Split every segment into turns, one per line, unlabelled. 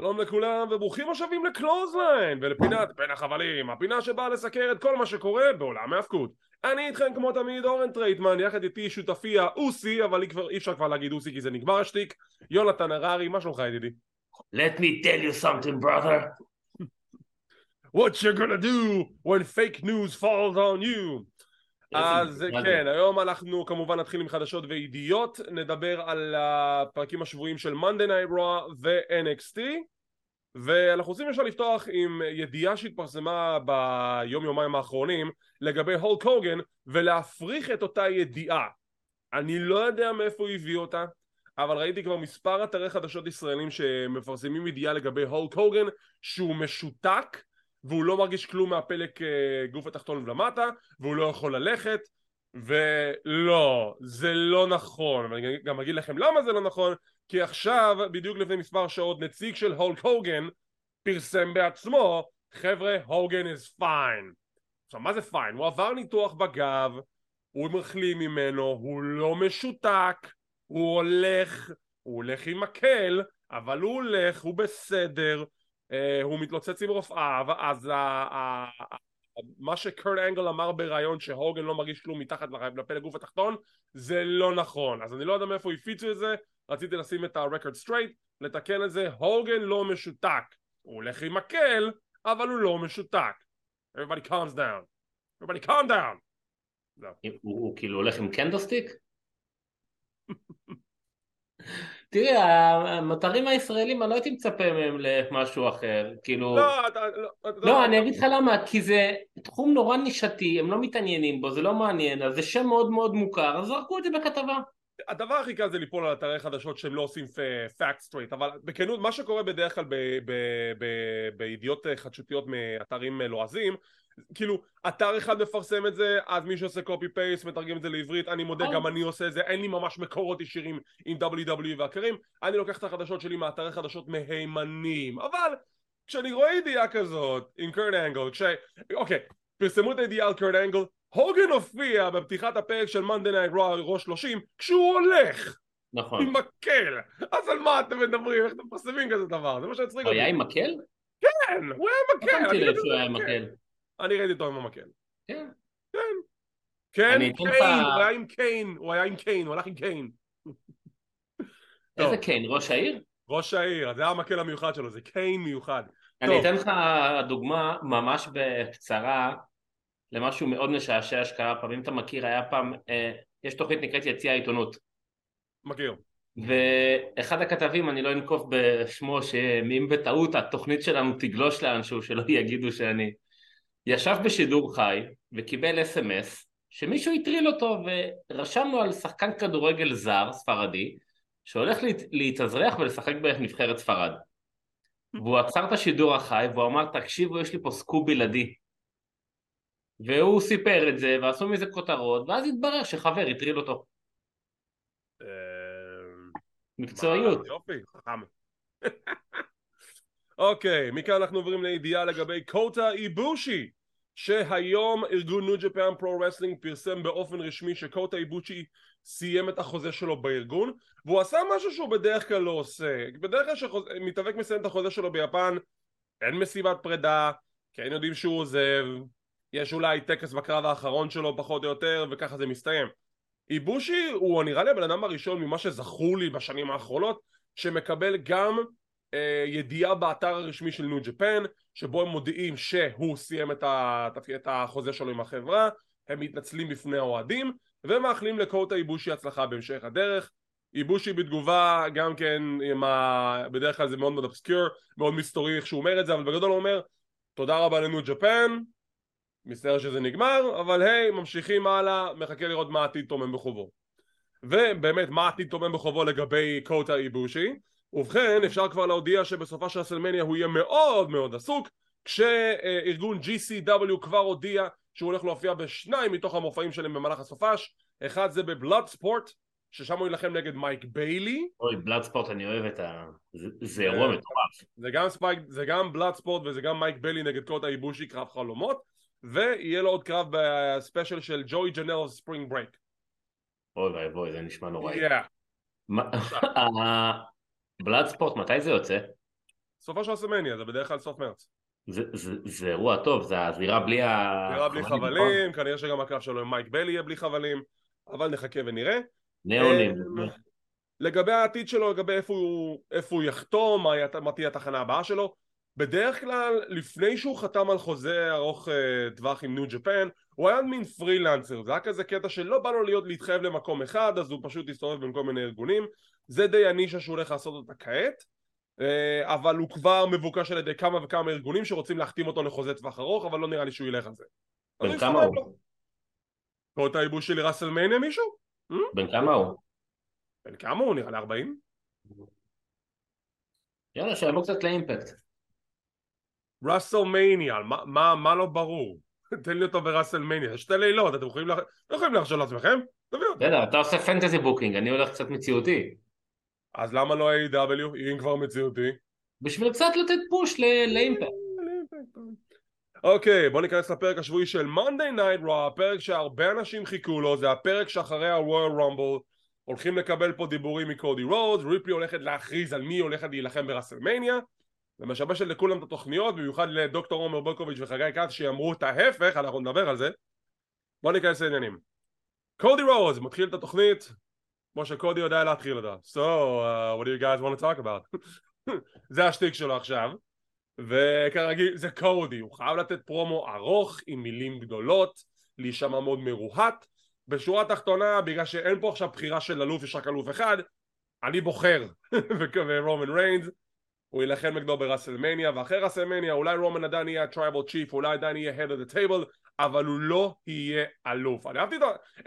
שלום לכולם וברוכים השבים ל Clothesline ולפינת בין החבלים, הפינה שבאה לסקר את כל מה שקורה בעולם ההפקות. אני איתכם כמו תמיד אורן טרייטמן, יחד איתי שותפי ה Ucey, אבל אי אפשר כבר להגיד Ucey כי זה נגמר השטיק, יונתן הררי, מה שלומך ידידי?
Let me tell you something brother.
What you gonna do when fake news falls on you? אז כן, היום אנחנו כמובן נתחיל עם חדשות וידיעות, נדבר על הפרקים השבועיים של Monday Night Raw ו-NXT ואנחנו רוצים ישר לפתוח עם ידיעה שהתפרסמה ביום יומיים האחרונים לגבי הולק הוגן ולהפריך את אותה ידיעה. אני לא יודע מאיפה הוא הביא אותה אבל ראיתי כבר מספר אתרי חדשות ישראלים שמפרסמים ידיעה לגבי הולק הוגן שהוא משותק והוא לא מרגיש כלום מהפלק אה, גוף התחתון ולמטה והוא לא יכול ללכת ולא, זה לא נכון ואני גם אגיד לכם למה זה לא נכון כי עכשיו, בדיוק לפני מספר שעות, נציג של הולק הוגן פרסם בעצמו חבר'ה, הוגן is fine עכשיו מה זה fine? הוא עבר ניתוח בגב הוא מחלים ממנו, הוא לא משותק הוא הולך, הוא הולך עם מקל אבל הוא הולך, הוא בסדר הוא מתלוצץ עם רופאיו, אז מה שקרט אנגל אמר בריאיון שהוגן לא מרגיש כלום מתחת לפלג גוף התחתון זה לא נכון. אז אני לא יודע מאיפה הפיצו את זה רציתי לשים את ה record straight לתקן את זה הוגן לא משותק. הוא הולך עם מקל אבל הוא לא משותק. Everybody calms down. Everybody calm down.
הוא כאילו הולך עם kendo stick? תראה, האתרים הישראלים, אני לא הייתי מצפה מהם למשהו אחר, כאילו...
לא, אתה... לא,
לא, אני אגיד לך למה, כי זה תחום נורא נישתי, הם לא מתעניינים בו, זה לא מעניין, אז זה שם מאוד מאוד מוכר, אז זרקו את זה בכתבה.
הדבר הכי קל זה ליפול על אתרי חדשות שהם לא עושים fact straight אבל בכנות מה שקורה בדרך כלל בידיעות חדשותיות מאתרים לועזים כאילו אתר אחד מפרסם את זה אז מישהו עושה copy paste מתרגם את זה לעברית אני מודה גם אני עושה את זה אין לי ממש מקורות ישירים עם WWE ואחרים אני לוקח את החדשות שלי מאתרי חדשות מהימנים אבל כשאני רואה ידיעה כזאת עם קורט אנגל כש... אוקיי פרסמו את הידיעה על קורט אנגל הוגן הופיע בפתיחת הפרק של Monday Night Raw Raw 30 כשהוא הולך
נכון.
עם מקל אז על מה אתם מדברים? איך אתם מפרסמים כזה דבר? זה מה שהצחיק אותי.
הוא היה עם מקל?
כן, הוא היה עם מקל.
שמתי לב שהוא היה עם מקל.
אני ראיתי אותו עם המקל.
כן.
כן. כן,
cane,
הוא היה עם cane, הוא היה עם cane, הוא הלך עם cane.
איזה. קיין, ראש העיר?
ראש העיר, זה היה המקל המיוחד שלו, זה קיין מיוחד.
אני. אתן לך דוגמה ממש בקצרה למשהו מאוד משעשע שקרה פעם, אם אתה מכיר, היה פעם, אה, יש תוכנית נקראת יציע העיתונות
מכיר.
ואחד הכתבים, אני לא אנקוב בשמו, שאם בטעות התוכנית שלנו תגלוש לאנשהו, שלא יגידו שאני, ישב בשידור חי וקיבל אס.אם.אס שמישהו הטריל אותו ורשמנו על שחקן כדורגל זר, ספרדי, שהולך להת- להתאזרח ולשחק בנבחרת ספרד. והוא עצר את השידור החי והוא אמר, תקשיבו, יש לי פה סקופ בלעדי. והוא סיפר את זה ועשו מזה כותרות, ואז התברר שחבר הטריל אותו.
אה,
מקצועיות.
יופי, חכם. אוקיי, מכאן אנחנו עוברים לידיעה לגבי קוטה איבושי שהיום ארגון New Japan Pro Wrestling פרסם באופן רשמי שקוטה איבושי סיים את החוזה שלו בארגון והוא עשה משהו שהוא בדרך כלל לא עושה. בדרך כלל כשמתאבק מסיים את החוזה שלו ביפן אין מסיבת פרידה כן יודעים שהוא עוזב יש אולי טקס בקרב האחרון שלו פחות או יותר וככה זה מסתיים. איבושי הוא נראה לי הבן אדם הראשון ממה שזכור לי בשנים האחרונות שמקבל גם אה, ידיעה באתר הרשמי של ניו ג'פן שבו הם מודיעים שהוא סיים את, ה, את החוזה שלו עם החברה הם מתנצלים בפני האוהדים ומאחלים לקוטה איבושי הצלחה בהמשך הדרך. איבושי בתגובה גם כן עם ה... בדרך כלל זה מאוד מאוד אבסקיור מאוד מסתורי איך שהוא אומר את זה אבל בגדול הוא אומר תודה רבה לניו ג'פן מסתבר שזה נגמר אבל היי ממשיכים הלאה מחכה לראות מה העתיד טומן בחובו. ובאמת מה העתיד טומן בחובו לגבי קוטה איבושי ובכן אפשר כבר להודיע שבסופ"ש של רסלמניה הוא יהיה מאוד מאוד עסוק כשארגון GCW כבר הודיע שהוא הולך להופיע בשניים מתוך המופעים שלהם במהלך הסופש אחד זה ב Bloodsport ששם הוא יילחם נגד מייק ביילי
אוי, Bloodsport, אני אוהב את ה... זה- זה אירוע מטורף.
זה גם ספייק, זה גם Bloodsport וזה גם מייק ביילי נגד קוטה איבושי קרב חלומות ויהיה לו עוד קרב ב special של ג'ואי ג'נלה Spring Break
אוי ואבוי, זה נשמע נוראי.
Yeah.
Bloodsport, מתי זה יוצא?
סופ"ש של רסלמניה, זה בדרך כלל סוף מרץ.
זה, זה, זה אירוע טוב, זה הזירה בלי ה...
נראה בלי חבלים, כנראה שגם הקרב שלו עם מייק ביילי יהיה בלי חבלים, אבל נחכה ונראה.
ניאונים.
אה, לגבי העתיד שלו, לגבי איפה הוא, איפה הוא יחתום, מה, מה תהיה התחנה הבאה שלו, בדרך כלל, לפני שהוא חתם על חוזה ארוך אה, טווח עם New Japan, הוא היה מין פרילנסר, זה היה כזה קטע שלא בא לו להיות להתחייב למקום אחד, אז הוא פשוט הסתובב בין כל מיני ארגונים, זה די הנישה שהוא הולך לעשות אותה כעת, אה, אבל הוא כבר מבוקש על ידי כמה וכמה ארגונים שרוצים להחתים אותו לחוזה טווח ארוך, אבל לא נראה לי שהוא ילך על זה.
בן כמה הוא?
פה את הייבוש שלי ראסלמניה מישהו?
בן כמה הוא?
בן כמה הוא? נראה לי 40?
יאללה, שיבוא קצת לאימפקט.
ראסלמניה, מה, מה, מה לא ברור? תן לי אותו בראסלמניה, יש שתי לילות, אתם יכולים, לח... לא יכולים להרשות לעצמכם? תביאו אותו.
בסדר, אתה עושה fantasy booking, אני הולך קצת מציאותי.
אז למה לא AEW אם כבר מציאותי?
בשביל קצת לתת push לאימפקט.
אוקיי, בוא ניכנס לפרק השבועי של Monday Night Raw, הפרק שהרבה אנשים חיכו לו, זה הפרק שאחרי ה-Royal Rumble הולכים לקבל פה דיבורים מקודי רודס, ריפלי הולכת להכריז על מי הולכת להילחם בראסלמניה ומשבשת לכולם את התוכניות, במיוחד לדוקטור עומר ברקוביץ' וחגי כץ שאמרו את ההפך, אנחנו נדבר על זה בוא ניכנס לעניינים קודי רודס מתחיל את התוכנית כמו שקודי יודע להתחיל אותה So, uh, what do you guys want to talk about? זה השטיק שלו עכשיו וכרגיל זה קודי, הוא חייב לתת פרומו ארוך עם מילים גדולות, להישמע מאוד מרוהט. בשורה התחתונה, בגלל שאין פה עכשיו בחירה של אלוף, יש רק אלוף אחד, אני בוחר ברומן ריינס, הוא יילחם נגדו בראסלמניה, ואחרי ראסלמניה אולי רומן עדיין יהיה ה Tribal Chief, אולי עדיין יהיה head of the table, אבל הוא לא יהיה אלוף. אני אהבתי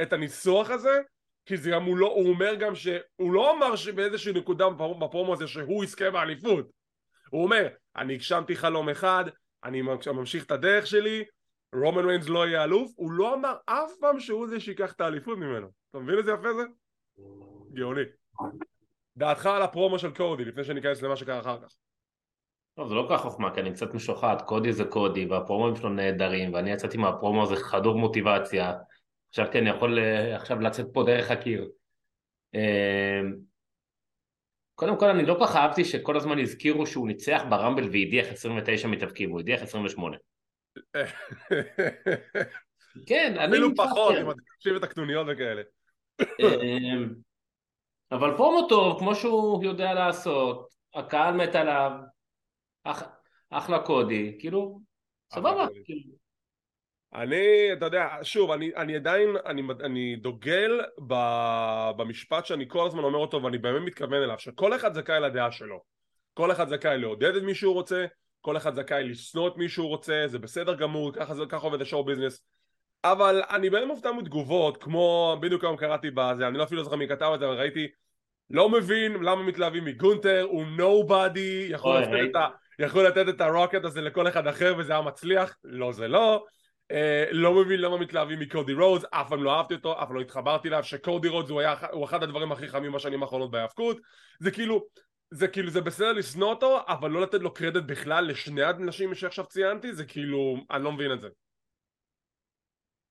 את הניסוח הזה, כי זה גם הוא לא, הוא אומר גם שהוא לא אמר שבאיזושהי נקודה בפרומו- הזה שהוא יזכה באליפות. הוא אומר, אני הגשמתי חלום אחד, אני ממשיך את הדרך שלי, רומן ריינס לא יהיה אלוף, הוא לא אמר אף פעם שהוא זה שיקח את האליפות ממנו. אתה מבין איזה יפה זה? גאוני. דעתך על הפרומו של קודי, לפני שניכנס למה שקרה אחר כך.
טוב, זה לא כל כך חוכמה, כי אני קצת משוחד, קודי זה קודי, והפרומואים שלו נהדרים, ואני יצאתי מהפרומו הזה חדור מוטיבציה. חשבתי אני יכול אה, עכשיו לצאת פה דרך הקיר. אה, קודם כל אני לא כל כך אהבתי שכל הזמן הזכירו שהוא ניצח ברמבל והדיח 29 מתאבקים, הוא הדיח 28. כן, אני...
אפילו. פחות, אם אתה תקשיב את הקנוניות וכאלה.
אה, אבל פרומו טוב, כמו שהוא יודע לעשות, הקהל מת עליו, אח, אחלה קודי, כאילו, סבבה. כאילו.
אני, אתה יודע, שוב, אני, אני עדיין, אני, אני דוגל ב, במשפט שאני כל הזמן אומר אותו ואני באמת מתכוון אליו, שכל אחד זכאי לדעה שלו. כל אחד זכאי לעודד את מי שהוא רוצה, כל אחד זכאי לשנוא את מי שהוא רוצה, זה בסדר גמור, ככה, זה- ככה עובד ה show business. אבל אני באמת מופתע מתגובות, כמו, בדיוק היום קראתי בזה, אני לא אפילו זוכר מי כתב את זה, אבל ראיתי, לא מבין למה מתלהבים מגונטר, הוא nobody, יכול,
יכול
לתת את ה rocket הזה לכל אחד אחר וזה היה מצליח, לא זה לא. אה, לא מבין למה מתלהבים מקודי רודס, אף פעם לא אהבתי אותו, אף פעם לא התחברתי אליו, שקודי רודס הוא, היה, הוא אחד הדברים הכי חמים בשנים האחרונות בהיאבקות, זה כאילו, זה כאילו, זה בסדר לשנוא אותו, אבל לא לתת לו קרדיט בכלל לשני האנשים שעכשיו ציינתי, זה כאילו, אני לא מבין את זה.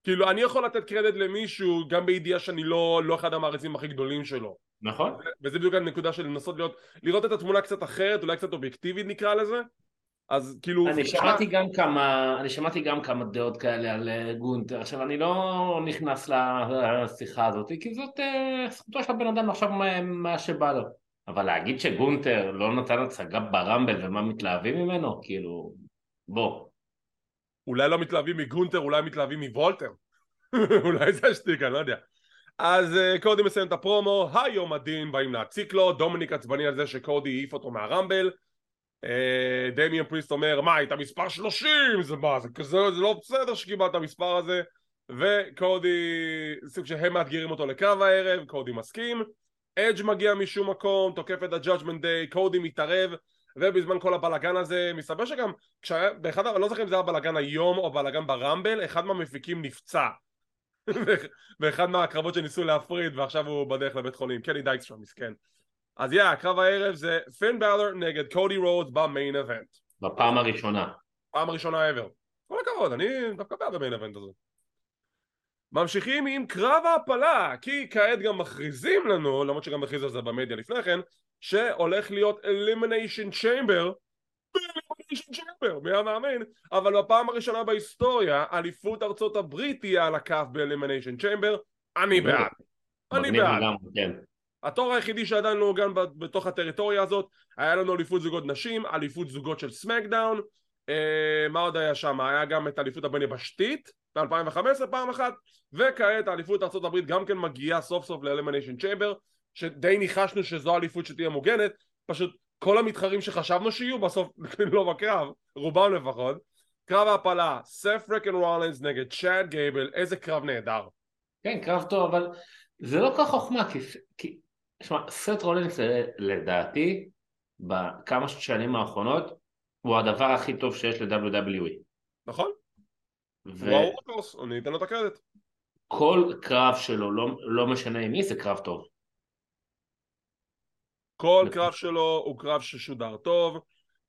כאילו, אני יכול לתת קרדיט למישהו, גם בידיעה שאני לא, לא אחד המעריצים הכי גדולים שלו.
נכון?
וזה בדיוק הנקודה של לנסות להיות, לראות את התמונה קצת אחרת, אולי קצת אובייקטיבית נקרא לזה. אז כאילו...
אני שמעתי גם כמה, אני שמעתי גם כמה דעות כאלה על אה, גונטר, עכשיו אני לא נכנס לשיחה הזאת, כי זאת אה, זכותו של הבן אדם לחשוב מה, מה שבא לו, אבל להגיד שגונטר לא נתן הצגה ברמבל ומה מתלהבים ממנו, כאילו, בוא.
אולי לא מתלהבים מגונטר, אולי מתלהבים מוולטר. אולי זה השטיק, אני לא יודע. אז uh, קודי מסיים את הפרומו, היום הדין באים להציק לו, דומיניק עצבני על זה שקודי העיף אותו מהרמבל. Uh, דמיאן פריסט אומר, מה, היית מספר 30? זה מה, זה כזה, זה לא בסדר שקיבלת את המספר הזה. וקודי, סוג שהם מאתגרים אותו לקרב הערב, קודי מסכים. אדג' מגיע משום מקום, תוקף את ה-Judgment Day, קודי מתערב, ובזמן כל הבלאגן הזה, מסתבר שגם, כשהיה, באחד, אני לא זוכר אם זה היה בלאגן היום או בלאגן ברמבל, אחד מהמפיקים נפצע. באחד מהקרבות שניסו להפריד ועכשיו הוא בדרך לבית חולים, קני דייקסטרום, מסכן. אז יא, הקרב הערב זה פין בלר נגד קודי רודס ב main event.
בפעם הראשונה.
פעם ראשונה ever. כל הכבוד, אני דווקא בעד המיין אבנט הזה. ממשיכים עם קרב ההפלה, כי כעת גם מכריזים לנו, למרות שגם הכריזו על זה במדיה לפני כן, שהולך להיות Elimination Chamber צ'מבר, מי המאמין? אבל בפעם הראשונה בהיסטוריה אליפות ארצות הברית תהיה על הכף באלימיניישן צ'מבר אני בעד אני בעד התור היחידי שעדיין לא עוגן בתוך הטריטוריה הזאת היה לנו אליפות זוגות נשים, אליפות זוגות של SmackDown. אה, מה עוד היה שם? היה גם את אליפות הבין יבשתית ב-2015 פעם אחת וכעת האליפות ארה"ב גם כן מגיעה סוף סוף ל Elimination Chamber שדי ניחשנו שזו אליפות שתהיה מוגנת. פשוט כל המתחרים שחשבנו שיהיו בסוף לא בקרב, רובם לפחות. קרב העפלה, סת' freakin רולינס נגד צ'אד גייבל, איזה קרב נהדר.
כן, קרב טוב, אבל זה לא כל כך חוכמה, כי, כי שמע, סט רולנס לדעתי בכמה שנים האחרונות הוא הדבר הכי טוב שיש ל-WWE.
נכון. ו... הוא האורקוס, אני אתן לו את הקרדיט.
כל קרב שלו, לא, לא משנה עם מי, זה קרב טוב.
כל קרב שלו הוא קרב ששודר טוב,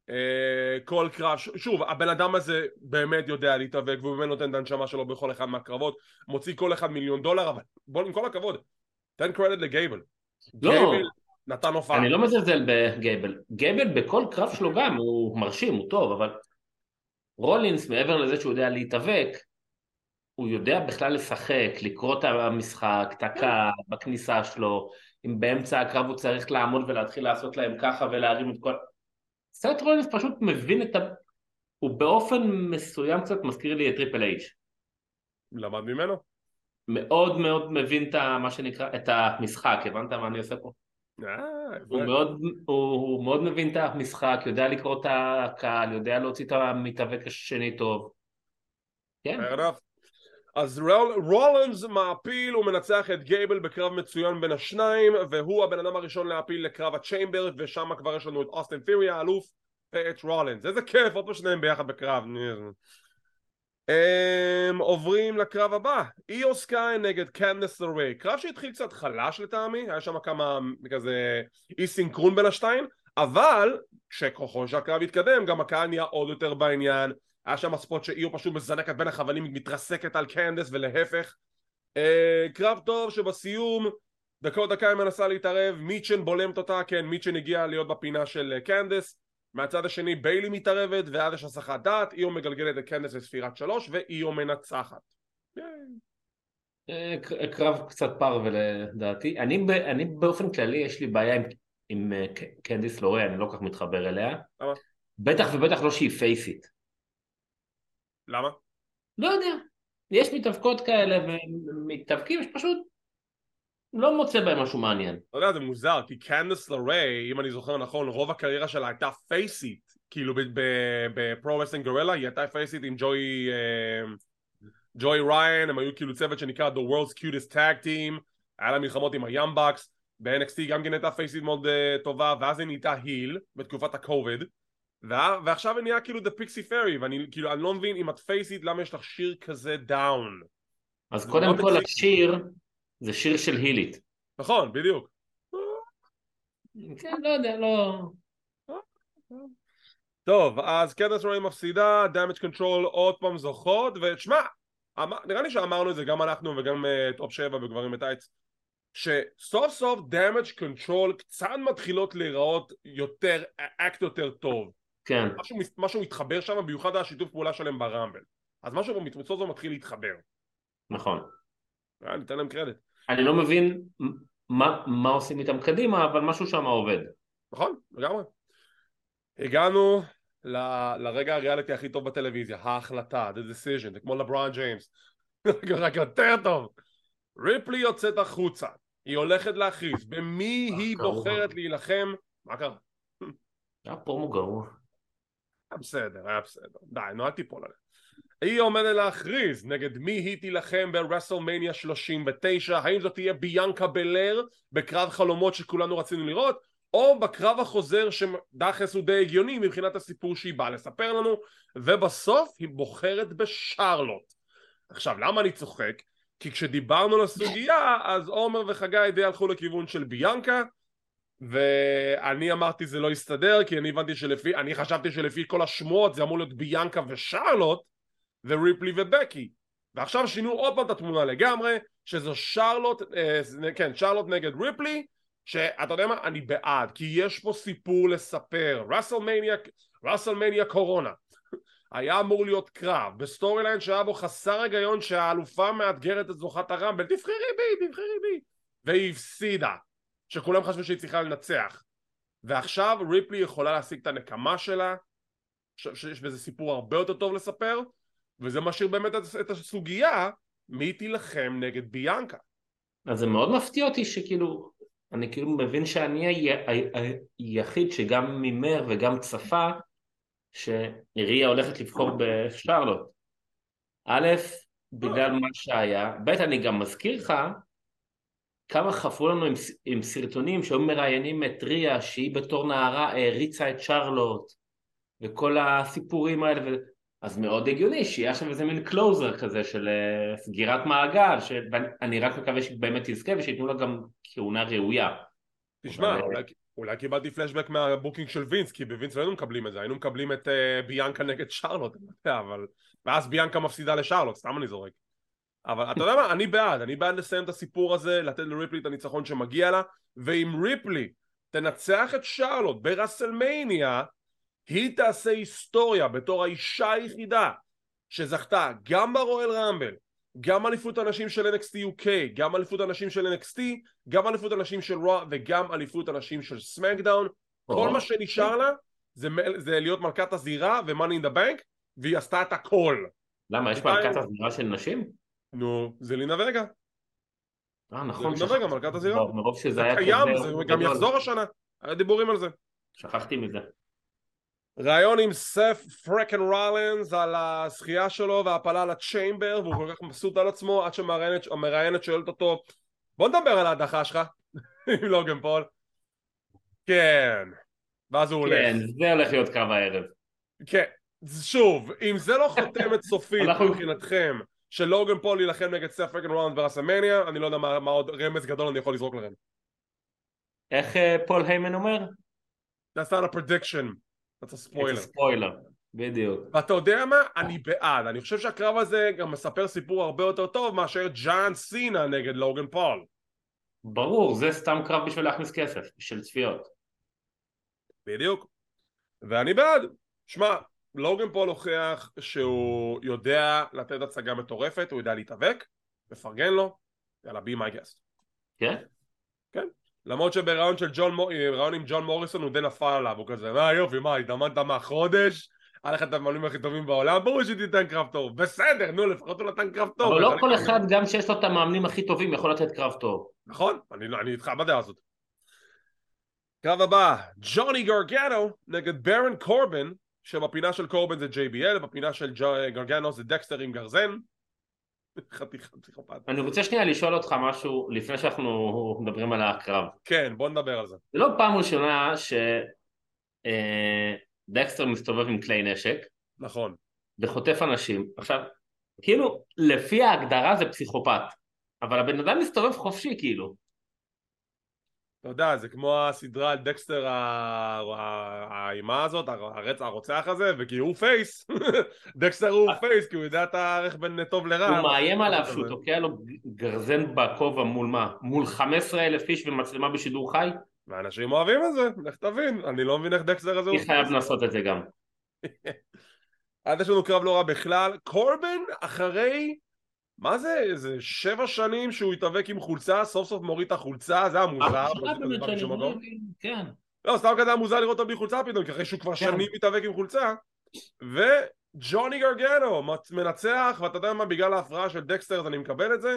אה, כל קרב, שוב, הבן אדם הזה באמת יודע להתאבק והוא באמת נותן את הנשמה שלו בכל אחד מהקרבות, מוציא כל אחד מיליון דולר, אבל בוא עם כל הכבוד, תן קרדיט לגייבל.
לא, גייבל נתן הופעה. אני לא מזלזל בגייבל. גייבל בכל קרב שלו גם, הוא מרשים, הוא טוב, אבל רולינס מעבר לזה שהוא יודע להתאבק, הוא יודע בכלל לשחק, לקרוא את המשחק, את הקהל, בכניסה שלו, אם באמצע הקרב הוא צריך לעמוד ולהתחיל לעשות להם ככה ולהרים את כל... סט רולינס פשוט מבין את ה... הוא באופן מסוים קצת מזכיר לי את טריפל אייץ'.
למד ממנו?
מאוד מאוד מבין את. מה שנקרא, את המשחק, הבנת מה אני עושה פה? אה, הוא מאוד, הוא, הוא מאוד מבין את המשחק, יודע לקרוא את הקהל, יודע להוציא את המתאבק השני טוב.
כן. אז רולינס מעפיל, הוא מנצח את גייבל בקרב מצוין בין השניים והוא הבן אדם הראשון להעפיל לקרב ה Chamber ושם כבר יש לנו את אוסטן פירי האלוף ואת רולנס איזה כיף עוד פעם שניהם ביחד בקרב הם עוברים לקרב הבא. איו סקאי נגד קנדס לריי קרב שהתחיל קצת חלש לטעמי. היה שם כמה כזה אי סינכרון בין השתיים. אבל כשכוחו שהקרב התקדם גם הקהל נהיה עוד יותר בעניין. היה שם ספוט שאיו פשוט מזנקת בין החבלים מתרסקת על קנדס ולהפך. אה, קרב טוב שבסיום דקות דקה היא מנסה להתערב. מיצ'ן בולמת אותה כן מיצ'ן הגיע להיות בפינה של קנדס מהצד השני ביילי מתערבת ואז יש הסחת דעת איו מגלגלת את קנדס לספירת שלוש ואיו מנצחת.
אה, קרב קצת פרווה לדעתי אני, אני באופן כללי יש לי בעיה עם, עם אה, קנדיס לורי אני לא כל כך מתחבר אליה. למה? בטח ובטח לא שהיא פייסית.
למה?
לא יודע. יש מתאבקות כאלה ומתאבקים יש פשוט לא מוצא בהם משהו מעניין.
לא יודע, זה מוזר, כי קנדס לריי, אם אני זוכר נכון, רוב הקריירה שלה הייתה פייסית, כאילו ב Pro Wrestling Guerrilla, היא הייתה פייסית עם ג'ואי ג'ואי ריאן, הם היו כאילו צוות שנקרא The World's Cutest Tag Team, היה לה מלחמות עם ה Young Bucks, ב-NXT גם כן הייתה פייסית מאוד אה, טובה, ואז היא נהייתה heel בתקופת הקוביד, ועכשיו היא נהיה כאילו The Pixie Fairy, ואני כאילו, אני לא מבין אם את פייסית, למה יש לך שיר כזה down?
אז קודם כל השיר זה שיר של הילית.
נכון, בדיוק.
כן, לא יודע, לא...
טוב, אז קדנס רואים מפסידה, Damage Control עוד פעם זוכות, ותשמע, אמ- נראה לי שאמרנו את זה גם אנחנו וגם אה, טופ 7 בגברים בטייץ, שסוף סוף Damage Control קצת מתחילות להיראות יותר, אקט יותר טוב.
כן.
משהו, משהו מתחבר שם, במיוחד השיתוף פעולה שלהם ברמבל. אז משהו במצוות זו מתחיל להתחבר.
נכון.
אה, ניתן להם קרדיט.
אני לא מבין מה, מה עושים איתם קדימה, אבל משהו שם עובד.
נכון, לגמרי. הגענו ל, לרגע הריאליטי הכי טוב בטלוויזיה, ההחלטה, the decision, זה כמו לברון ג'יימס. רק יותר טוב. ריפלי יוצאת החוצה, היא הולכת להכריז, במי היא בוחרת להילחם? מה קרה?
היה פרומו גרוע.
היה בסדר, היה בסדר. די, נו אל תיפול עליה. היא עומדת להכריז נגד מי היא תילחם ברסלמניה 39 האם זאת תהיה ביאנקה בלר בקרב חלומות שכולנו רצינו לראות או בקרב החוזר שדחס הוא די הגיוני מבחינת הסיפור שהיא באה לספר לנו ובסוף היא בוחרת בשרלוט עכשיו למה אני צוחק? כי כשדיברנו על הסוגיה אז עומר וחגי די הלכו לכיוון של ביאנקה ואני אמרתי זה לא יסתדר כי אני הבנתי שלפי, אני חשבתי שלפי כל השמועות זה אמור להיות ביאנקה ושרלוט וריפלי ובקי. ועכשיו שינו עוד פעם את התמונה לגמרי שזו שרלוט, אה, כן שרלוט נגד ריפלי שאתה יודע מה? אני בעד כי יש פה סיפור לספר. רסלמניה ראסלמניה קורונה. היה אמור להיות קרב. ב storyline שהיה בו חסר היגיון שהאלופה מאתגרת את זוכת הרמבל. תבחרי בי, תבחרי בי. והיא הפסידה שכולם חשבו שהיא צריכה לנצח. ועכשיו ריפלי יכולה להשיג את הנקמה שלה שיש בזה סיפור הרבה יותר טוב לספר וזה משאיר באמת את הסוגיה מי תילחם נגד ביאנקה
אז זה מאוד מפתיע אותי שכאילו אני כאילו מבין שאני היחיד שגם מימר וגם צפה שריה הולכת לבחור בשרלוט. א', בגלל מה שהיה, ב', אני גם מזכיר לך כמה חפרו לנו עם, עם סרטונים שהיו מראיינים את ריה שהיא בתור נערה העריצה את שרלוט וכל הסיפורים האלה. אז מאוד הגיוני שיהיה שם איזה מין closure כזה של אה, סגירת מעגל שאני רק מקווה שהיא באמת תזכה ושייתנו לה גם כהונה ראויה
תשמע, אולי, אולי קיבלתי פלשבק מה booking של וינס, כי בווינס לא היינו מקבלים את זה, היינו מקבלים את אה, ביאנקה נגד שרלוט, אבל... ואז ביאנקה מפסידה לשרלוט, סתם אני זורק. אבל אתה יודע מה, אני בעד, אני בעד לסיים את הסיפור הזה, לתת לריפלי את הניצחון שמגיע לה, ואם ריפלי תנצח את שרלוט ברסלמניה, היא תעשה היסטוריה בתור האישה היחידה שזכתה גם ברואל רמבל גם אליפות הנשים של NXT UK, גם אליפות הנשים של NXT, גם אליפות הנשים של רוע וגם אליפות הנשים של סמקדאון כל מה שנשאר לה זה, זה להיות מלכת הזירה ו-money in the bank והיא עשתה את הכל.
למה? יש מלכת הזירה של נשים?
נו, זה לינה וגה.
אה נכון
זה לינה וגה, מלכת הזירה.
מרוב שזה היה
קיים, זה גם יחזור השנה היה דיבורים על זה.
שכחתי מזה
ראיון עם סף פרקן רולנס על הזכייה שלו וההפלה לצ'יימבר והוא כל כך מבסוט על עצמו עד שהמראיינת שואלת אותו בוא נדבר על ההדחה שלך עם לוגן פול. כן. ואז הוא הולך.
כן זה הולך להיות קו הערב.
כן. שוב אם זה לא חותמת סופית מבחינתכם שלוגן פול יילחם נגד סת' freakin רולינס ברסלמניה אני לא יודע מה, מה עוד רמז גדול אני יכול לזרוק לכם.
איך אה, פול היימן אומר?
That's not a prediction that's a spoiler.
ספוילר, בדיוק.
ואתה יודע מה? אני בעד. אני חושב שהקרב הזה גם מספר סיפור הרבה יותר טוב מאשר ג'ון סינה נגד לוגן פול.
ברור, זה סתם קרב בשביל להכניס כסף, של צפיות.
בדיוק. ואני בעד. שמע, לוגן פול הוכיח שהוא יודע לתת הצגה מטורפת, הוא יודע להתאבק, מפרגן לו, יאללה בי מי גסט.
כן?
כן. למרות שבראיון של ג'ון, ראיון עם ג'ון מוריסון הוא די נפל עליו, הוא כזה, מה יופי, מה, התאמנת מה חודש? היה לך את המאמנים הכי טובים בעולם, ברור שתיתן קרב טוב, בסדר, נו, לפחות הוא נתן קרב טוב.
אבל לא כל אחד, גם שיש לו את המאמנים הכי טובים, יכול לתת קרב טוב.
נכון, אני, אני איתך בדעה הזאת. קרב הבא, ג'וני גרגנו נגד ברן קורבן, שבפינה של קורבן זה JBL, בפינה של גרגנו זה דקסטר עם גרזן.
חתיכת פסיכופת. אני רוצה שנייה לשאול אותך משהו לפני שאנחנו מדברים על הקרב.
כן, בוא נדבר על זה.
זה לא פעם ראשונה שדקסטר אה, מסתובב עם כלי נשק.
נכון.
וחוטף אנשים. עכשיו, כאילו, לפי ההגדרה זה פסיכופת, אבל הבן אדם מסתובב חופשי כאילו.
אתה יודע, זה כמו הסדרה על דקסטר האימה הזאת, הרצח, הרוצח הזה, וכי הוא face, דקסטר הוא face, כי הוא יודע את הערך בין טוב לרע.
הוא מאיים עליו שהוא תוקע לו גרזן בכובע מול מה? מול 15 אלף איש ומצלמה בשידור חי?
ואנשים אוהבים את זה, לך תבין, אני לא מבין איך דקסטר הזה
הוא... אני חייב לעשות את זה גם.
עד יש לנו קרב לא רע בכלל, קורבן אחרי מה זה, איזה שבע שנים שהוא התאבק עם חולצה, סוף סוף מוריד את החולצה, זה היה מוזר.
כן.
לא, סתם כזה היה מוזר לראות אותו בלי חולצה פתאום, כי אחרי שהוא כבר כן. שנים מתאבק עם חולצה. וג'וני גרגנו מנצח, ואתה יודע מה, בגלל ההפרעה של דקסטר אז אני מקבל את זה,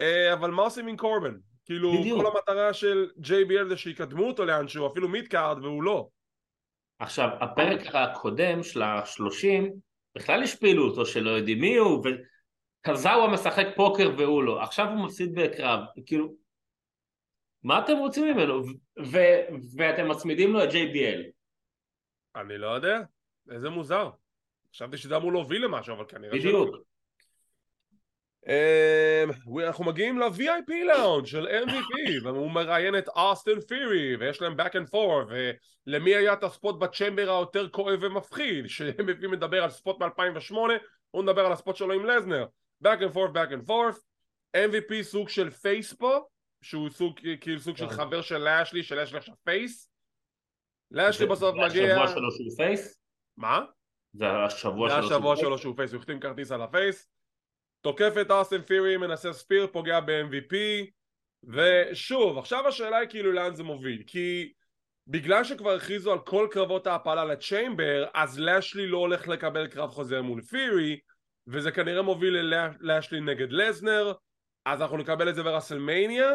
אה, אבל מה עושים עם קורבן? כאילו, כל המטרה של JBL זה שיקדמו אותו לאנשהו, אפילו midcard, והוא לא.
עכשיו, הפרק הקודם של השלושים, בכלל השפילו אותו שלא יודעים מי הוא, קזאווה משחק פוקר והוא לא, עכשיו הוא מפסיד בקרב, כאילו, מה אתם רוצים ממנו? ו- ואתם מצמידים לו את JBL.
אני לא יודע, איזה מוזר. חשבתי שזה אמור להוביל למשהו, אבל כנראה.
בדיוק.
Um, אנחנו מגיעים ל-VIP לאונד של MVP והוא מראיין את אוסטין פירי ויש להם back and forth ולמי היה את ה spot ב Chamber היותר כואב ומפחיד ש-MVP מדבר על spot מ-2008 הוא מדבר על ה spot שלו עם לסנר back and forth, back and forth, MVP סוג של face פה, שהוא סוג, כאילו סוג של כן. חבר של לאשלי, של לאשלי עכשיו face. לאשלי בסוף מגיע...
השבוע שלו שהוא face?
מה?
זה השבוע
זה
שלו.
השבוע
שהוא-
שלו שהוא face, הוא החתים כרטיס על ה face תוקף את אוסטין פירי, מנסה spear, פוגע ב-MVP ושוב, עכשיו השאלה היא כאילו לאן זה מוביל כי בגלל שכבר הכריזו על כל קרבות ההעפלה לצ'יימבר אז לשלי לא הולך לקבל קרב חוזר מול פירי וזה כנראה מוביל ללשלי נגד לזנר אז אנחנו נקבל את זה ברסלמניה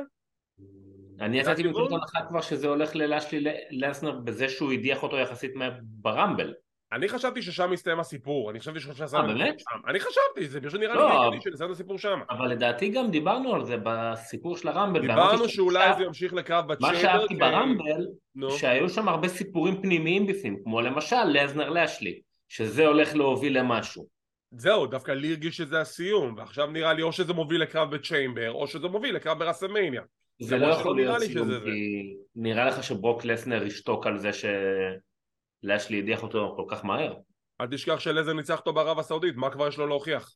אני יצאתי? מנקודת הנחה כבר שזה הולך ללאשלי לסנר בזה שהוא הדיח אותו יחסית מה- ברמבל.
אני חשבתי ששם מסתיים הסיפור, אני חשבתי שחשבתי
אה?
שם. אני חשבתי, זה פשוט נראה לי
לא.
הגיוני שנסיים את הסיפור שם.
אבל לדעתי גם דיברנו על זה בסיפור של הרמבל.
דיברנו שאולי זה ימשיך לקרב
מה
בצ'ייבר.
שאהבתי
כי-
ברמבל. שהיו שם הרבה סיפורים פנימיים בפנים, כמו למשל לזנר לאשלי, שזה הולך להוביל למשהו.
זהו, דווקא לי הרגיש שזה הסיום, ועכשיו נראה לי או שזה מוביל לקרב בצ'יימבר, או שזה מוביל לקרב ברסלמניה.
זה לא יכול להיות סיום,
שזה זה.
כי נראה לך שברוק לסנר ישתוק על זה שלאשלי הדיח אותו כל כך מהר.
אל תשכח שלזנר ניצח אותו בערב הסעודית, מה כבר יש לו להוכיח?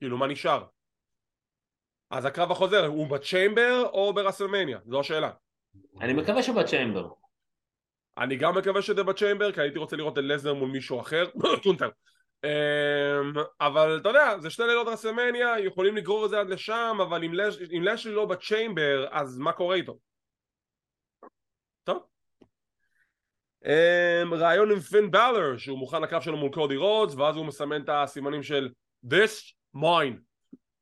כאילו, מה נשאר? אז הקרב החוזר, הוא בצ'יימבר או ברסלמניה? זו השאלה.
אני מקווה שבצ'יימבר.
אני גם מקווה שזה בצ'יימבר, כי הייתי רוצה לראות את לזנר מול מישהו אחר, טונטר. אמ, אבל אתה יודע, זה שתי לילות רסלמניה, יכולים לגרור את זה עד לשם, אבל אם לש- אם לשלי לא בצ'יימבר, אז מה קורה איתו? טוב. אמ, רעיון עם פין באלור, שהוא מוכן לקרב שלו מול קודי רודס, ואז הוא מסמן את הסימנים של This mine,